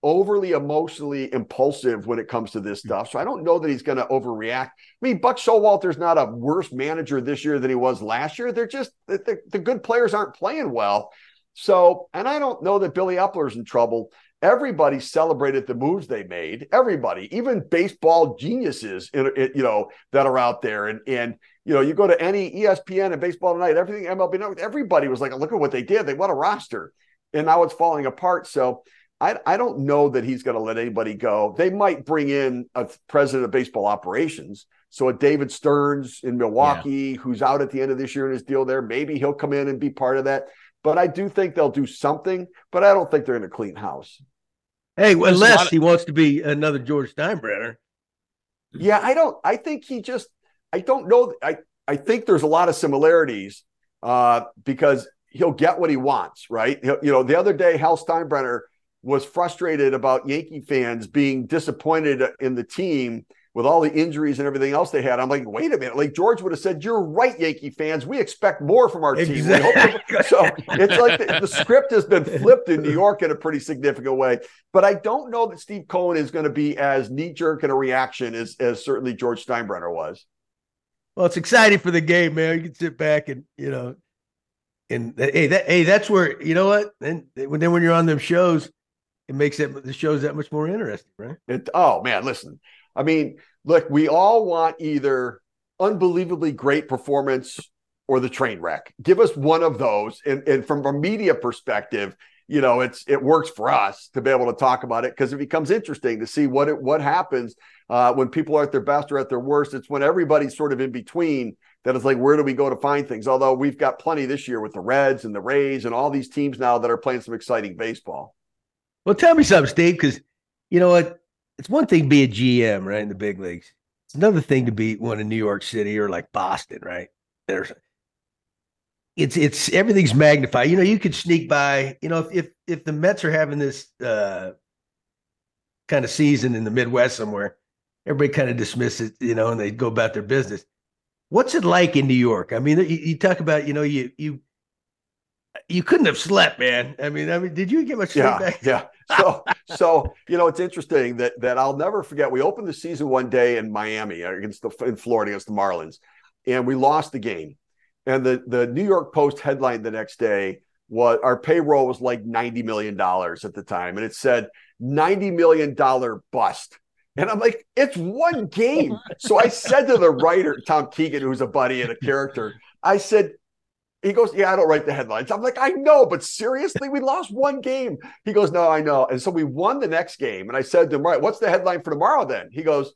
overly emotionally impulsive when it comes to this hmm. stuff. So I don't know that he's going to overreact. I mean, Buck Showalter's not a worse manager this year than he was last year. They're just the, the good players aren't playing well. So, and I don't know that Billy Eppler's in trouble. Everybody celebrated the moves they made. Everybody, even baseball geniuses, you know, that are out there. And and you know, you go to any ESPN and Baseball Tonight, everything MLB, everybody was like, "Look at what they did. They won a roster," and now it's falling apart. So I, I don't know that he's going to let anybody go. They might bring in a president of baseball operations. So a David Stearns in Milwaukee, yeah. who's out at the end of this year in his deal there, maybe he'll come in and be part of that. But I do think they'll do something, but I don't think they're going to clean house. Hey, unless of- he wants to be another George Steinbrenner. Yeah, I don't. I think he just. I don't know. I I think there's a lot of similarities uh, because he'll get what he wants, right? He'll, you know, the other day, Hal Steinbrenner was frustrated about Yankee fans being disappointed in the team with all the injuries and everything else they had. I'm like, wait a minute. Like George would have said, "You're right, Yankee fans. We expect more from our exactly. team." so it's like the, the, script has been flipped in New York in a pretty significant way. But I don't know that Steve Cohen is going to be as knee jerk in a reaction as as certainly George Steinbrenner was. Well, it's exciting for the game, man. You can sit back and you know, and hey, that hey, that's where you know what. Then when then when you're on them shows it makes it the shows that much more interesting, right? It, oh man, listen. I mean, look, we all want either unbelievably great performance or the train wreck. Give us one of those. And, and from a media perspective, you know, it's it works for us to be able to talk about it because it becomes interesting to see what it what happens uh, when people are at their best or at their worst. It's when everybody's sort of in between that it's like, where do we go to find things? Although we've got plenty this year with the Reds and the Rays and all these teams now that are playing some exciting baseball. Well, tell me something, Steve, because you know what? It's one thing to be a GM, right, in the big leagues. It's another thing to be one in New York City or like Boston, right? There's it's it's everything's magnified. You know, you could sneak by. You know, if if, if the Mets are having this uh, kind of season in the Midwest somewhere, everybody kind of dismisses it, you know, and they go about their business. What's it like in New York? I mean, you, you talk about, you know, you you you couldn't have slept, man. I mean, I mean, did you get much sleep? Yeah, back? yeah. So, so you know, it's interesting that that I'll never forget. We opened the season one day in Miami uh, against the in Florida against the Marlins, and we lost the game. And the the New York Post headline the next day was our payroll was like ninety million dollars at the time, and it said ninety million dollar bust. And I'm like, it's one game. So I said to the writer, Tom Keegan, who's a buddy and a character, I said, he goes, Yeah, I don't write the headlines. I'm like, I know, but seriously, we lost one game. He goes, No, I know. And so we won the next game. And I said to him, Right, what's the headline for tomorrow then? He goes,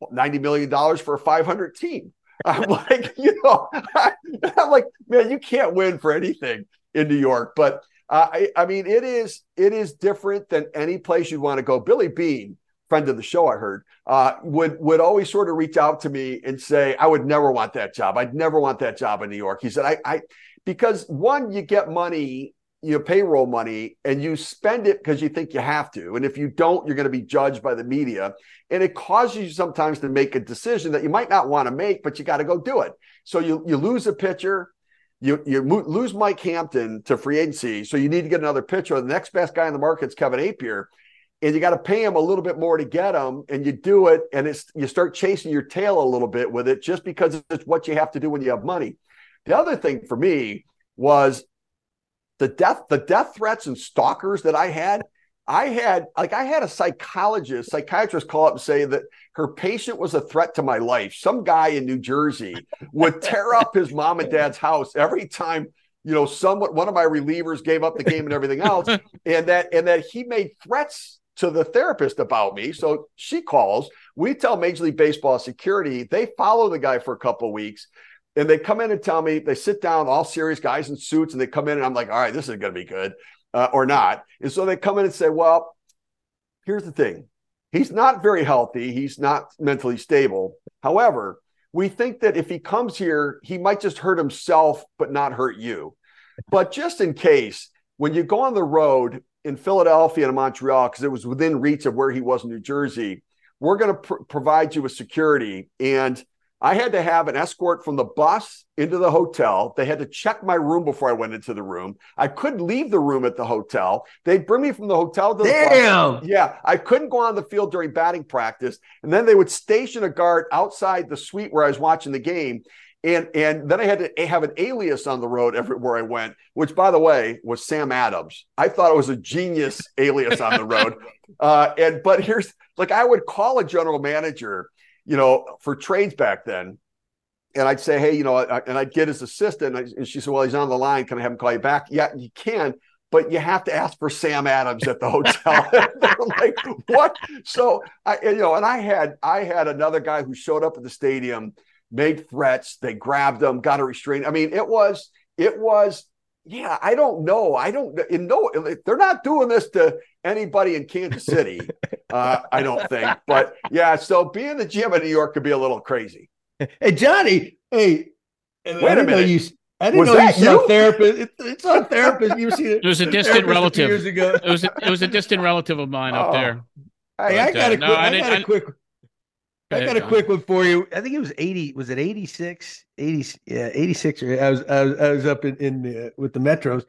well, $90 million for a 500 team. I'm like, you know, I, am like, man, you can't win for anything in New York. But uh, I, I mean, it is it is different than any place you'd want to go. Billy Beane friend of the show, I heard, uh, would would always sort of reach out to me and say, "I would never want that job. I'd never want that job in New York." He said, "I, I because one, you get money, you payroll money, and you spend it because you think you have to, and if you don't, you're going to be judged by the media, and it causes you sometimes to make a decision that you might not want to make, but you got to go do it. So you you lose a pitcher." You, you lose Mike Hampton to free agency, so you need to get another pitcher. The next best guy in the market is Kevin Appier and you got to pay them a little bit more to get them and you do it and it's you start chasing your tail a little bit with it just because it's what you have to do when you have money. The other thing for me was the death the death threats and stalkers that i had i had like i had a psychologist psychiatrist call up and say that her patient was a threat to my life. Some guy in new jersey would tear up his mom and dad's house every time you know somewhat one of my relievers gave up the game and everything else and that and that he made threats to the therapist about me. So she calls. We tell Major League Baseball security, they follow the guy for a couple weeks and they come in and tell me, they sit down, all serious guys in suits, and they come in and I'm like, all right, this is going to be good uh, or not. And so they come in and say, well, here's the thing. He's not very healthy. He's not mentally stable. However, we think that if he comes here, he might just hurt himself, but not hurt you. But just in case, when you go on the road, in Philadelphia and Montreal because it was within reach of where he was in New Jersey. We're going to pr- provide you with security, and I had to have an escort from the bus into the hotel. They had to check my room before I went into the room. I couldn't leave the room at the hotel. They'd bring me from the hotel to the Damn. bus. Yeah, I couldn't go on the field during batting practice. And then they would station a guard outside the suite where I was watching the game. And and then I had to have an alias on the road everywhere I went, which by the way was Sam Adams. I thought it was a genius alias on the road. Uh, and but here's like I would call a general manager you know, for trades back then. And I'd say, hey, you know, I, and I'd get his assistant. And, I, and, she said, well, he's on the line. Can I have him call you back? Yeah, you can, but you have to ask for Sam Adams at the hotel. They're like, what? So I, you know, and I had, I had another guy who showed up at the stadium, made threats. They grabbed him, got a restraint. I mean, it was, it was yeah, I don't know. I don't in no they're not doing this to anybody in Kansas City. uh, I don't think. But yeah, so being the GM in New York could be a little crazy. Hey Johnny, hey, wait a minute. You, I didn't was know you saw a therapist. It, it's a therapist. You see it. It was a distant relative. Years ago. It was a, it was a distant relative of mine oh. up there. Hey, but, I got uh, a quick. No, I, I got a quick. I got a quick one for you. I think it was 80. Was it 86? 80, yeah, 86. Or I was, I was, I was up in, in uh, with the Metros.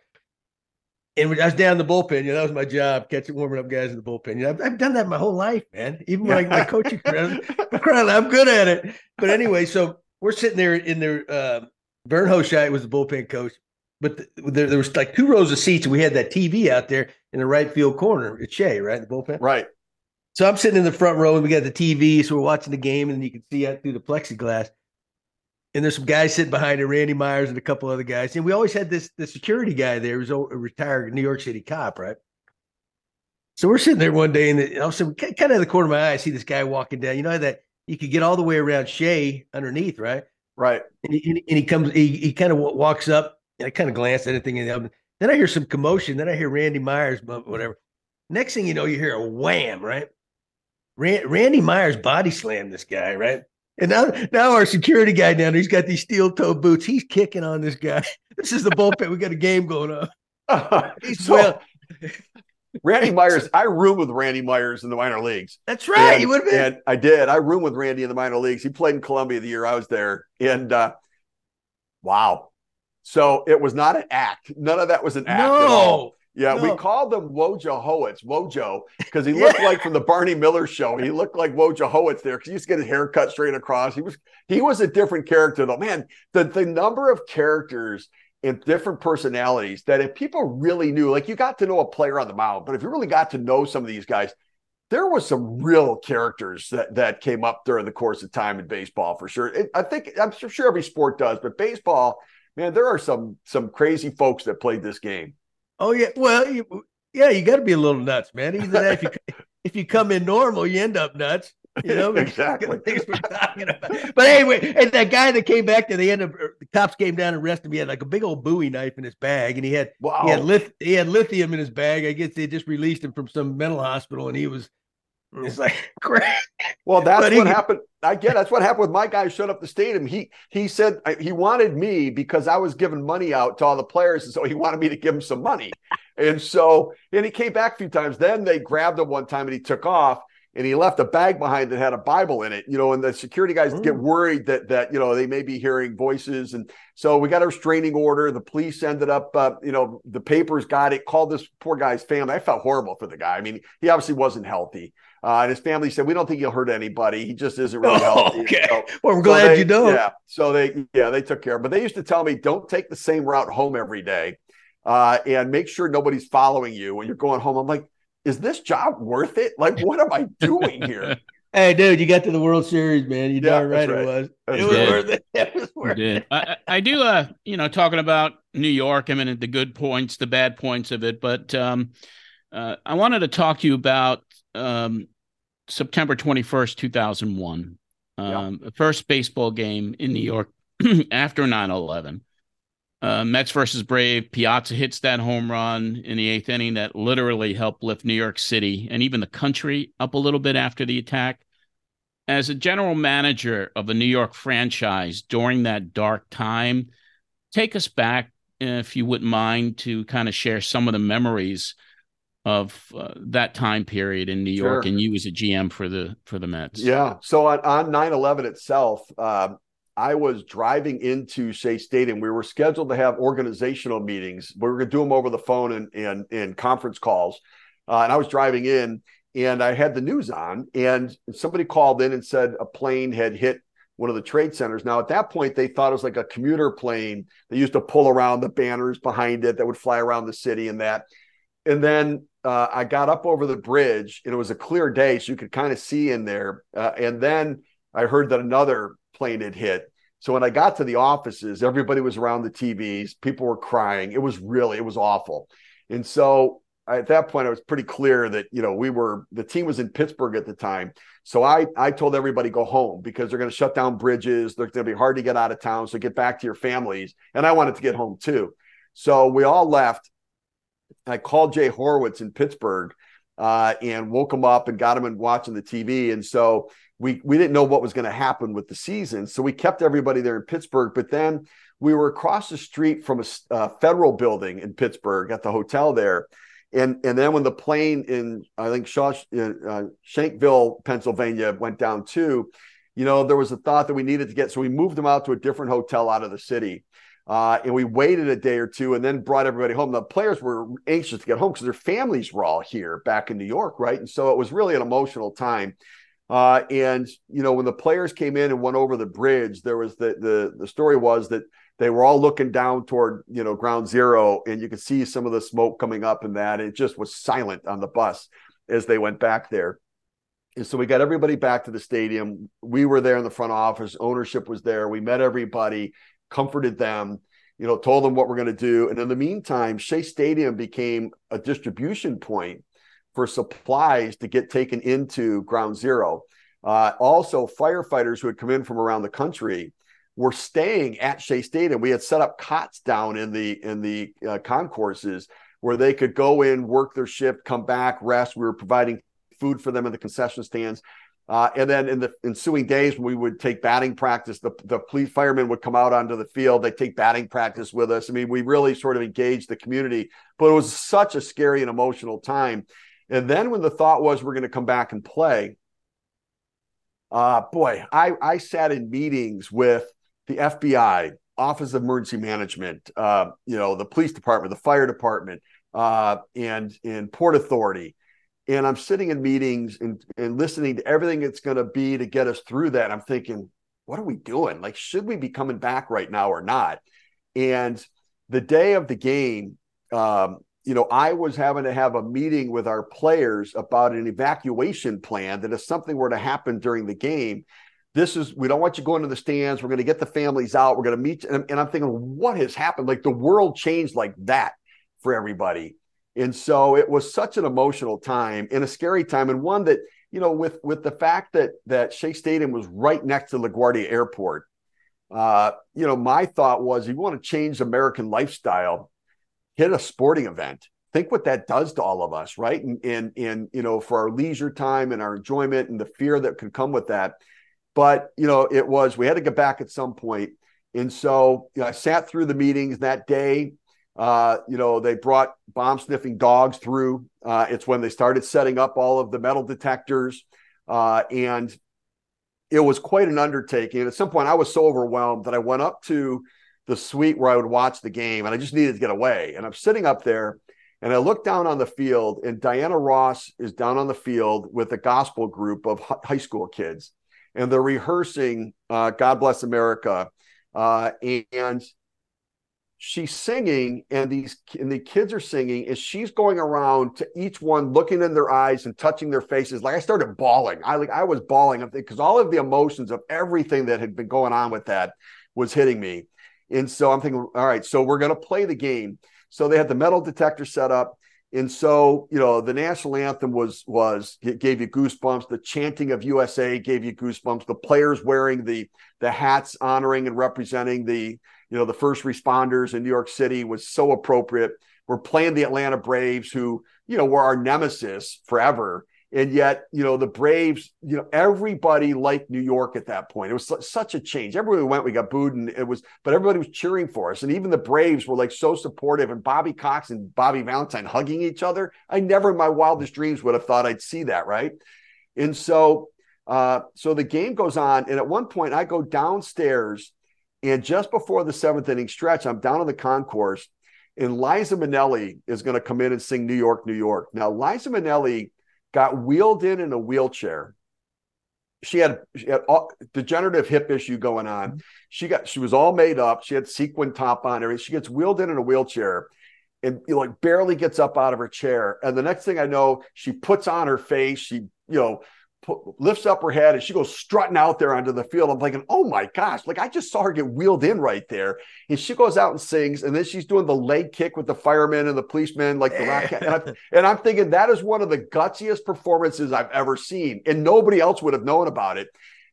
And I was down the bullpen. You know, that was my job, catching, warming up guys in the bullpen. You know, I've, I've done that my whole life, man. Even like my, coaching career, I'm good at it. But anyway, so we're sitting there in there. Uh, Vern Hoscheit was the bullpen coach, but the, there, there was like two rows of seats, and we had that TV out there in the right field corner at Shea, right? The bullpen, right. So I'm sitting in the front row and we got the TV, so we're watching the game, and you can see out through the plexiglass. And there's some guys sitting behind it, Randy Myers and a couple other guys. And we always had this the security guy there, who's a retired New York City cop, right? So we're sitting there one day, and all of a sudden, kind of the corner of my eye, I see this guy walking down. You know that you could get all the way around Shea underneath, right? Right. And he, and he comes, he, he kind of walks up, and I kind of glance at anything in um, the oven. Then I hear some commotion. Then I hear Randy Myers, whatever. Next thing you know, you hear a wham, right? Randy Myers body slammed this guy, right? And now, now our security guy down there, he's got these steel toe boots. He's kicking on this guy. This is the bullpen. We got a game going on. Uh, he's so, well. Randy Myers, I roomed with Randy Myers in the minor leagues. That's right. And, you would have been. And I did. I roomed with Randy in the minor leagues. He played in Columbia the year I was there. And uh, wow. So it was not an act. None of that was an act no. Yeah, no. we called him Wojciehowicz, Wojo, because he looked yeah. like from the Barney Miller show. He looked like Wojciehowicz there because he used to get his hair cut straight across. He was he was a different character though. Man, the, the number of characters and different personalities that if people really knew, like you got to know a player on the mound, but if you really got to know some of these guys, there was some real characters that that came up during the course of time in baseball for sure. It, I think I'm sure every sport does, but baseball, man, there are some some crazy folks that played this game. Oh yeah, well, you, yeah, you got to be a little nuts, man. Either that, if you if you come in normal, you end up nuts. You know exactly things we're talking about. But anyway, and that guy that came back to the end of er, the cops came down and arrested him. He had like a big old Bowie knife in his bag, and he had wow. he had lith- he had lithium in his bag. I guess they just released him from some mental hospital, and he was it's like great. Well, that's but what he, happened. I get that's what happened with my guy who showed up the stadium. He he said he wanted me because I was giving money out to all the players, and so he wanted me to give him some money. And so and he came back a few times. Then they grabbed him one time and he took off and he left a bag behind that had a Bible in it, you know, and the security guys mm. get worried that that you know they may be hearing voices, and so we got a restraining order. The police ended up, uh, you know, the papers got it, called this poor guy's family. I felt horrible for the guy. I mean, he obviously wasn't healthy. Uh, and his family said, "We don't think he'll hurt anybody. He just isn't really oh, healthy." Okay. So, well, we're glad they, you don't. Yeah. So they, yeah, they took care. But they used to tell me, "Don't take the same route home every day, uh, and make sure nobody's following you when you're going home." I'm like, "Is this job worth it? Like, what am I doing here?" Hey, dude, you got to the World Series, man. You yeah, darn right, right, it was. That's it was worth it. It was worth it. I, I do, uh, you know, talking about New York. I mean, the good points, the bad points of it, but um, uh, I wanted to talk to you about um, September 21st, 2001. Um, yeah. First baseball game in New York after 9 11. Uh, Mets versus Brave. Piazza hits that home run in the eighth inning that literally helped lift New York City and even the country up a little bit after the attack. As a general manager of a New York franchise during that dark time, take us back, if you wouldn't mind, to kind of share some of the memories of uh, that time period in New York, sure. and you was a GM for the for the Mets. Yeah. So on on 9-11 itself, um, I was driving into Shea Stadium. We were scheduled to have organizational meetings. We were going to do them over the phone and and, and conference calls. Uh, and I was driving in, and I had the news on, and somebody called in and said a plane had hit one of the trade centers. Now, at that point, they thought it was like a commuter plane. They used to pull around the banners behind it that would fly around the city and that. And then uh, I got up over the bridge, and it was a clear day, so you could kind of see in there. Uh, and then I heard that another plane had hit. So when I got to the offices, everybody was around the TVs. People were crying. It was really, it was awful. And so at that point, it was pretty clear that you know we were the team was in Pittsburgh at the time. So I I told everybody go home because they're going to shut down bridges. They're going to be hard to get out of town. So get back to your families. And I wanted to get home too. So we all left. I called Jay Horowitz in Pittsburgh uh, and woke him up and got him and watching the TV. And so we we didn't know what was going to happen with the season. So we kept everybody there in Pittsburgh. But then we were across the street from a uh, federal building in Pittsburgh at the hotel there and and then when the plane in I think Shaw, uh, Shanksville, Pennsylvania, went down too, you know, there was a thought that we needed to get, so we moved them out to a different hotel out of the city. Uh, and we waited a day or two and then brought everybody home. The players were anxious to get home because their families were all here back in New York, right? And so it was really an emotional time. Uh, and you know, when the players came in and went over the bridge, there was the the the story was that they were all looking down toward you know ground zero and you could see some of the smoke coming up and that it just was silent on the bus as they went back there and so we got everybody back to the stadium we were there in the front office ownership was there we met everybody comforted them you know told them what we're going to do and in the meantime shea stadium became a distribution point for supplies to get taken into ground zero uh, also firefighters who had come in from around the country were staying at Shea Stadium. We had set up cots down in the in the uh, concourses where they could go in, work their shift, come back, rest. We were providing food for them in the concession stands. Uh, and then in the ensuing days, we would take batting practice. The, the police firemen would come out onto the field. They take batting practice with us. I mean, we really sort of engaged the community, but it was such a scary and emotional time. And then when the thought was we're going to come back and play, uh, boy, I, I sat in meetings with the FBI, Office of Emergency Management, uh, you know, the police department, the fire department, uh, and and Port Authority. And I'm sitting in meetings and, and listening to everything it's going to be to get us through that. I'm thinking, what are we doing? Like, should we be coming back right now or not? And the day of the game, um, you know, I was having to have a meeting with our players about an evacuation plan that if something were to happen during the game, this is we don't want you going to the stands we're going to get the families out we're going to meet and, and i'm thinking what has happened like the world changed like that for everybody and so it was such an emotional time and a scary time and one that you know with with the fact that that shea stadium was right next to laguardia airport uh, you know my thought was you want to change american lifestyle hit a sporting event. Think what that does to all of us right? And and, and you know for our leisure time and our enjoyment and the fear that could come with that. But you know, it was we had to get back at some point, and so you know, I sat through the meetings that day. Uh, you know, they brought bomb sniffing dogs through. Uh, it's when they started setting up all of the metal detectors, uh, and it was quite an undertaking. And at some point, I was so overwhelmed that I went up to the suite where I would watch the game, and I just needed to get away. And I'm sitting up there, and I look down on the field, and Diana Ross is down on the field with a gospel group of high school kids and they're rehearsing uh, God Bless America. Uh, and she's singing, and these and the kids are singing, and she's going around to each one, looking in their eyes and touching their faces. Like I started bawling. I like I was bawling because all of the emotions of everything that had been going on with that was hitting me. And so I'm thinking, all right, so we're going to play the game. So they had the metal detector set up. And so, you know, the national anthem was was gave you goosebumps. The chanting of USA gave you goosebumps. The players wearing the the hats honoring and representing the you know the first responders in New York City was so appropriate. We're playing the Atlanta Braves, who you know were our nemesis forever. And yet, you know, the Braves, you know, everybody liked New York at that point. It was such a change. Everywhere we went, we got booed, and it was, but everybody was cheering for us. And even the Braves were like so supportive. And Bobby Cox and Bobby Valentine hugging each other. I never in my wildest dreams would have thought I'd see that, right? And so, uh, so the game goes on. And at one point, I go downstairs, and just before the seventh inning stretch, I'm down in the concourse, and Liza Minnelli is going to come in and sing New York, New York. Now, Liza Minnelli got wheeled in in a wheelchair. She had, she had degenerative hip issue going on. Mm-hmm. She got she was all made up. She had sequin top on her. She gets wheeled in in a wheelchair and you know, like barely gets up out of her chair. And the next thing I know, she puts on her face. She you know lifts up her head and she goes strutting out there onto the field. I'm thinking, oh my gosh, like I just saw her get wheeled in right there. And she goes out and sings, and then she's doing the leg kick with the firemen and the policemen, like the rock. and, I'm, and I'm thinking that is one of the gutsiest performances I've ever seen. And nobody else would have known about it.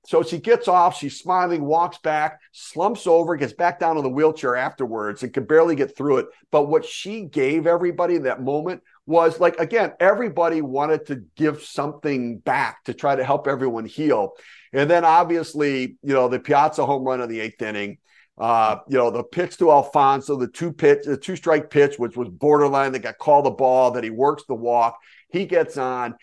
So she gets off, she's smiling, walks back, slumps over, gets back down on the wheelchair afterwards, and can barely get through it. But what she gave everybody in that moment was like again everybody wanted to give something back to try to help everyone heal and then obviously you know the piazza home run in the eighth inning uh, you know the pitch to alfonzo the two pitch the two strike pitch which was borderline that got called the ball that he works the walk he gets on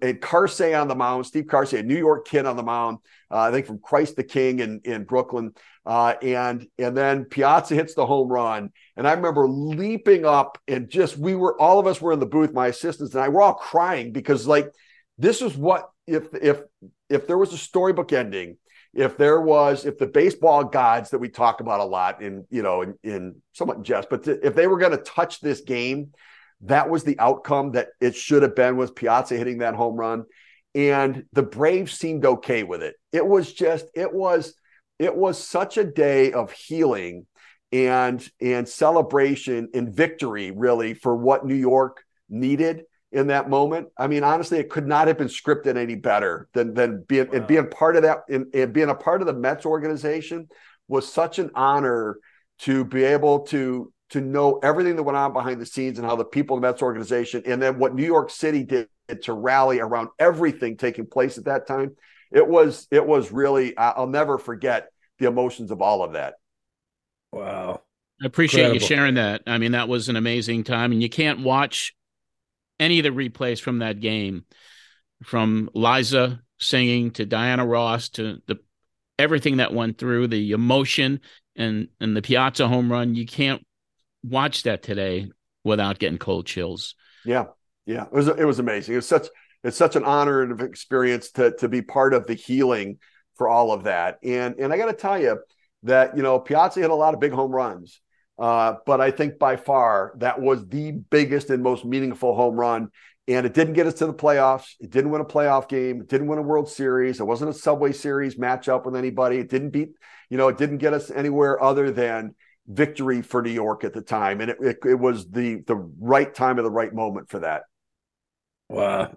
and Karsay on the mound, Steve Karsay, a New York kid on the mound, uh, I think from Christ the King in, in Brooklyn. Uh, and and then Piazza hits the home run. And I remember leaping up and just we were all of us were in the booth, my assistants and I were all crying because like this is what if if if there was a storybook ending, if there was if the baseball gods that we talk about a lot in you know in, in somewhat jest, but th- if they were going to touch this game, that was the outcome that it should have been was Piazza hitting that home run. And the Braves seemed okay with it. It was just, it was, it was such a day of healing and and celebration and victory really for what New York needed in that moment. I mean, honestly, it could not have been scripted any better than than being wow. and being part of that and, and being a part of the Mets organization was such an honor to be able to to know everything that went on behind the scenes and how the people in the Mets organization and then what New York City did to rally around everything taking place at that time. It was it was really I'll never forget the emotions of all of that. Wow. I appreciate Incredible. you sharing that. I mean, that was an amazing time, and you can't watch any of the replays from that game, from Liza singing to Diana Ross to the everything that went through, the emotion and and the Piazza home run. You can't watch that today without getting cold chills. Yeah, yeah, it was it was amazing. It's such it's such an honor and experience to to be part of the healing for all of that. And and I got to tell you that you know Piazza hit a lot of big home runs, uh, but I think by far that was the biggest and most meaningful home run. And it didn't get us to the playoffs. It didn't win a playoff game. It didn't win a World Series. It wasn't a Subway Series matchup with anybody. It didn't beat, you know, it didn't get us anywhere other than victory for New York at the time, and it, it, it was the the right time of the right moment for that. Wow,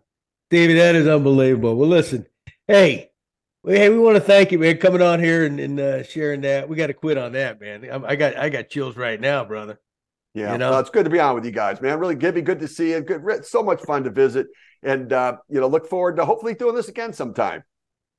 David, that is unbelievable. Well, listen, hey, hey, we want to thank you, man, coming on here and, and uh, sharing that. We got to quit on that, man. I, I, got I got chills right now, brother. Yeah, you know? well, it's good to be on with you guys, man. Really, Gibby, good to see you. Good, so much fun to visit, and uh, you know, look forward to hopefully doing this again sometime.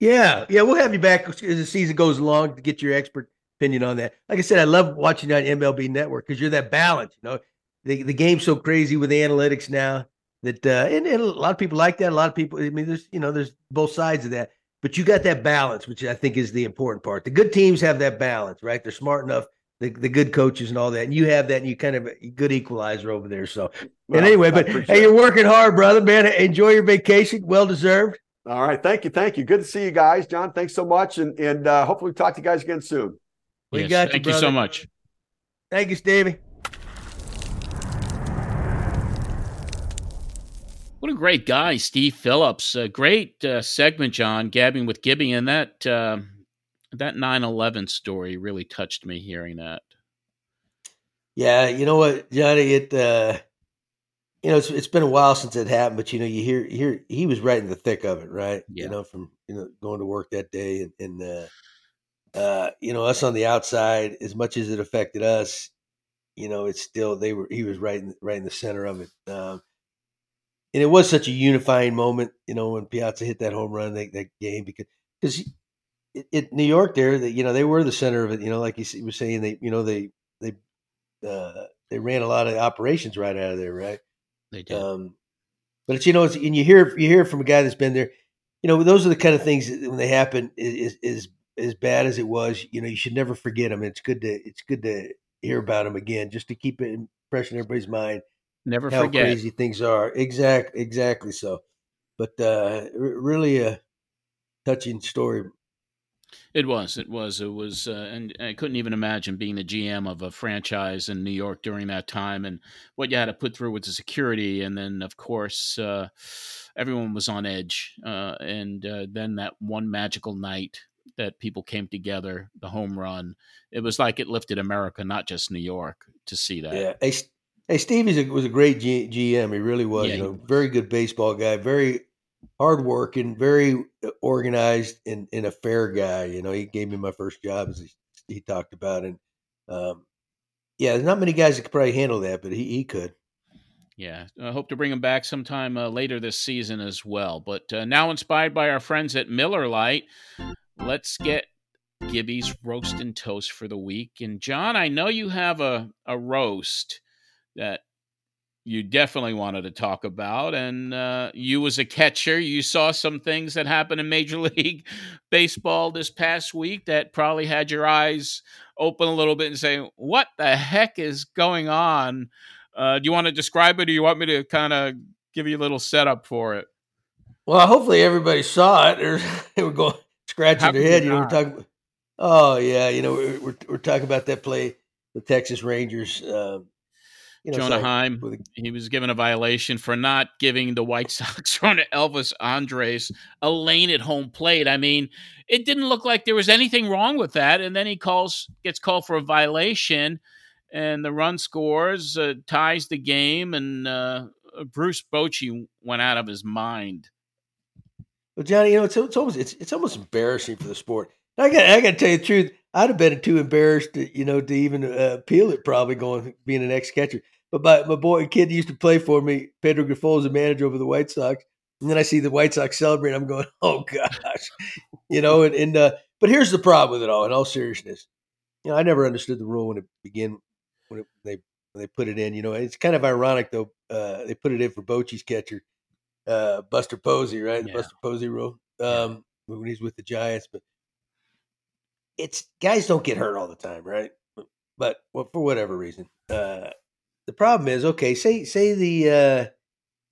Yeah, yeah, we'll have you back as the season goes along to get your expert opinion on that. Like I said, I love watching that MLB network because you're that balance. You know, the, the game's so crazy with the analytics now that uh and, and a lot of people like that. A lot of people, I mean, there's you know, there's both sides of that. But you got that balance, which I think is the important part. The good teams have that balance, right? They're smart enough, the, the good coaches and all that. And you have that, and you kind of a good equalizer over there. So, well, and anyway, but hey, you're working hard, brother, man. Enjoy your vacation. Well deserved. All right. Thank you. Thank you. Good to see you guys. John, thanks so much. And, and uh, hopefully, we talk to you guys again soon. We yes, got you, thank you, you so much. Thank you, Stevie. What a great guy, Steve Phillips. A great uh, segment, John, gabbing with Gibby, and that uh, that 9/11 story really touched me hearing that. Yeah, you know what, Johnny, it uh, you know it's it's been a while since it happened, but you know you hear you hear he was right in the thick of it, right? Yeah. You know, from you know going to work that day and, and uh, uh, you know, us on the outside, as much as it affected us, you know, it's still they were he was right in right in the center of it. Um, and it was such a unifying moment, you know, when Piazza hit that home run that, that game because because it, New York there, that you know they were the center of it. You know, like you were saying, they you know they they uh, they ran a lot of operations right out of there, right? They did. Um, but it's you know, it's, and you hear you hear from a guy that's been there. You know, those are the kind of things that when they happen is is as bad as it was. You know, you should never forget them. It's good to it's good to hear about them again, just to keep it fresh in everybody's mind. Never forget how forget crazy things are. Exactly, exactly. So, but uh, really a touching story it was. It was. It was. Uh, and I couldn't even imagine being the GM of a franchise in New York during that time and what you had to put through with the security. And then, of course, uh, everyone was on edge. Uh, and uh, then that one magical night that people came together, the home run, it was like it lifted America, not just New York, to see that. Yeah. Hey, hey Stevie was a great G- GM. He really was. Yeah, you know, very good baseball guy. Very hardworking, very uh, organized, and, and a fair guy. You know, he gave me my first job as he, he talked about, and um, yeah, there's not many guys that could probably handle that, but he he could. Yeah, I hope to bring him back sometime uh, later this season as well. But uh, now, inspired by our friends at Miller Lite, let's get Gibby's roast and toast for the week. And John, I know you have a a roast that you definitely wanted to talk about. And uh, you, as a catcher, you saw some things that happened in Major League Baseball this past week that probably had your eyes open a little bit and say, "What the heck is going on?" Uh, do you want to describe it, or do you want me to kind of give you a little setup for it? Well, hopefully everybody saw it. Or they were going scratching their head. You know, we're talking. Oh yeah, you know, we're, we're, we're talking about that play, the Texas Rangers. Uh, you know, Jonah Heim, he was given a violation for not giving the White Sox runner Elvis Andrus a lane at home plate. I mean, it didn't look like there was anything wrong with that. And then he calls, gets called for a violation, and the run scores, uh, ties the game, and uh, Bruce Bochy went out of his mind. Well, Johnny, you know, it's, it's almost it's, it's almost embarrassing for the sport. I got I got to tell you the truth. I'd have been too embarrassed, to, you know, to even uh, appeal it. Probably going being an ex catcher. But my, my boy kid used to play for me. Pedro Grifol is a manager over the White Sox. And then I see the White Sox celebrate. I'm going, oh gosh, you know. And, and uh, but here's the problem with it all. In all seriousness, you know, I never understood the rule when it began when it, they when they put it in. You know, it's kind of ironic though. Uh, they put it in for Bochy's catcher, uh, Buster Posey, right? The Buster Posey rule um, yeah. when he's with the Giants. But it's guys don't get hurt all the time, right? But well, for whatever reason, uh, the problem is, okay, say say the uh,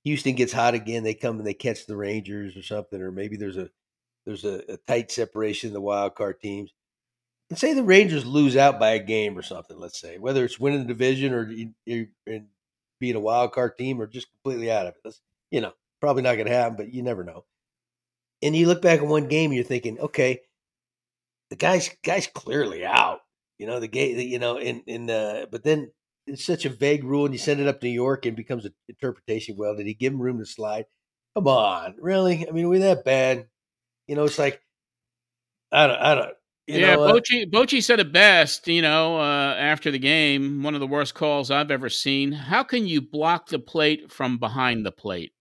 Houston gets hot again, they come and they catch the Rangers or something, or maybe there's a there's a, a tight separation of the wild card teams. And say the Rangers lose out by a game or something, let's say, whether it's winning the division or you, you being a wild card team or just completely out of it. That's, you know, probably not going to happen, but you never know. And you look back at one game and you're thinking, okay, the guy's guy's clearly out. You know, the game, you know, and, and, uh, but then it's such a vague rule, and you send it up to New York and it becomes an interpretation. Well, did he give him room to slide? Come on, really? I mean, are we that bad? You know, it's like I don't, I don't. yeah, know, uh Bochy, Bochy said it best. You know, uh, after the game, one of the worst calls I've ever seen. How can you block the plate from behind the plate?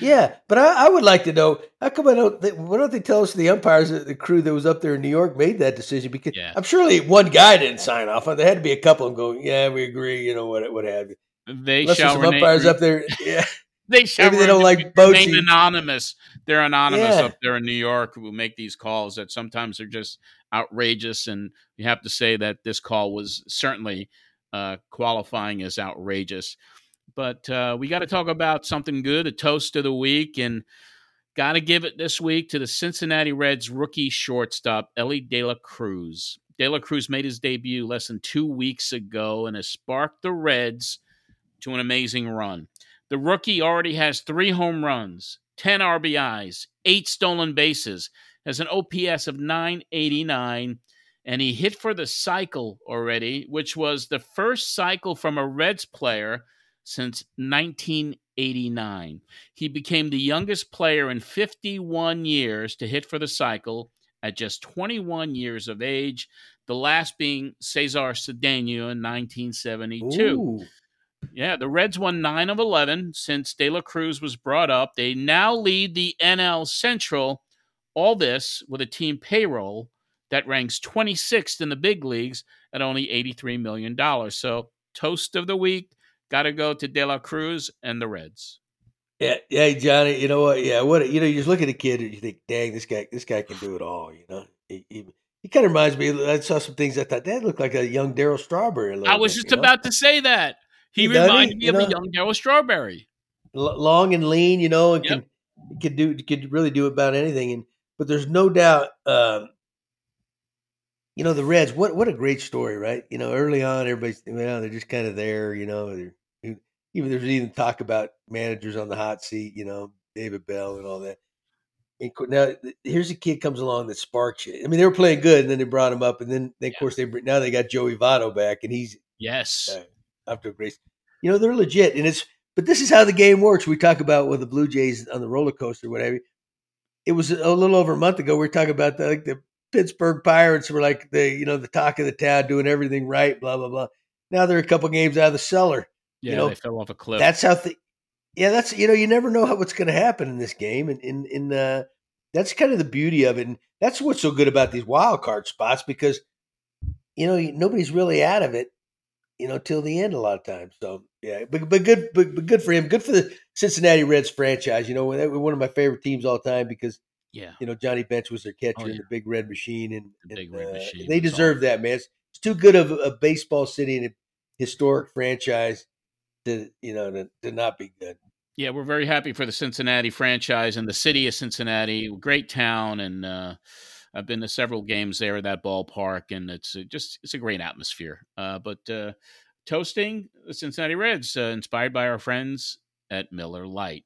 Yeah, but I, I, would like to know how come I don't. They, why don't they tell us the umpires, the crew that was up there in New York, made that decision? Because yeah. I'm surely one guy didn't sign off. There had to be a couple of them going, "Yeah, we agree," you know what, what have you. They Unless shall some umpires up there. Yeah, they shall maybe they don't like Bochy. anonymous. They're anonymous yeah. up there in New York who make these calls that sometimes are just outrageous, and you have to say that this call was certainly uh, qualifying as outrageous. But uh, we got to talk about something good, a toast of the week, and got to give it this week to the Cincinnati Reds rookie shortstop, Elly De La Cruz. De La Cruz made his debut less than two weeks ago and has sparked the Reds to an amazing run. The rookie already has three home runs, 10 RBIs, eight stolen bases, has an OPS of 989, and he hit for the cycle already, which was the first cycle from a Reds player since 1989. He became the youngest player in 51 years to hit for the cycle at just 21 years of age, the last being Cesar Cedeno in 1972. Ooh. Yeah, the Reds won nine of 11 since De La Cruz was brought up. They now lead the NL Central. All this with a team payroll that ranks 26th in the big leagues at only $83 million. So, toast of the week, got to go to De La Cruz and the Reds. Yeah, yeah, Johnny. You know what? Yeah, what? You know, you just look at a kid and you think, "Dang, this guy, this guy can do it all." You know, he, he, he kind of reminds me. I saw some things I thought that looked like a young Darryl Strawberry. I was bit, just about know? to say that he, he reminded me of know? a young Darryl Strawberry. L- long and lean, you know, and yep. can can do could really do about anything. And but there's no doubt, um, you know, the Reds. What what a great story, right? You know, early on, everybody's you know they're just kind of there. You know, they're even there's even talk about managers on the hot seat, you know, David Bell and all that. And now here's a kid comes along that sparks you. I mean, they were playing good, and then they brought him up, and then they, of course they now they got Joey Votto back, and he's yes uh, to a great. You know, they're legit, and it's but this is how the game works. We talk about with the Blue Jays on the roller coaster, whatever. It was a little over a month ago. We are talking about the, like the Pittsburgh Pirates were like the you know the talk of the town, doing everything right, blah blah blah. Now they're a couple games out of the cellar yeah, you know, they fell off a cliff. That's how. Th- yeah, that's you know, you never know how what's going to happen in this game, and in in uh, that's kind of the beauty of it, and that's what's so good about these wild card spots because you know nobody's really out of it, you know, till the end a lot of times. So yeah, but but good, but, but good for him. Good for the Cincinnati Reds franchise. You know, one of my favorite teams all time because yeah, you know Johnny Bench was their catcher oh, yeah. in the Big Red Machine, and, the and Red uh, Machine they deserve awesome. that, man. It's, it's, too good of a baseball city and a historic franchise to you know to, to not be good. Yeah, we're very happy for the Cincinnati franchise and the city of Cincinnati. Great town, and uh, I've been to several games there at that ballpark, and it's just it's a great atmosphere. Uh, but uh, toasting the Cincinnati Reds, uh, inspired by our friends at Miller Lite.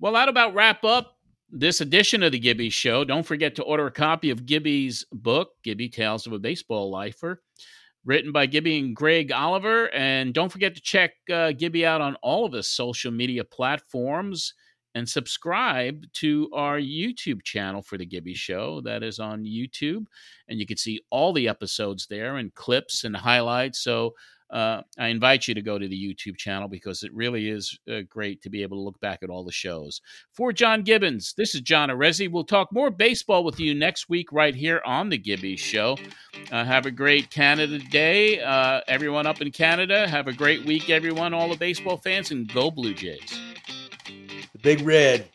Well, that about wrap up this edition of the Gibby Show. Don't forget to order a copy of Gibby's book, Gibby Tales of a Baseball Lifer written by Gibby and Greg Oliver. And don't forget to check uh, Gibby out on all of his social media platforms and subscribe to our YouTube channel for The Gibby Show. That is on YouTube. And you can see all the episodes there and clips and highlights. So uh, I invite you to go to the YouTube channel because it really is uh, great to be able to look back at all the shows. For John Gibbons, this is John Arezzi. We'll talk more baseball with you next week right here on The Gibby Show. Uh, have a great Canada Day. Uh, everyone up in Canada, have a great week, everyone, all the baseball fans, and go Blue Jays. The Big Red.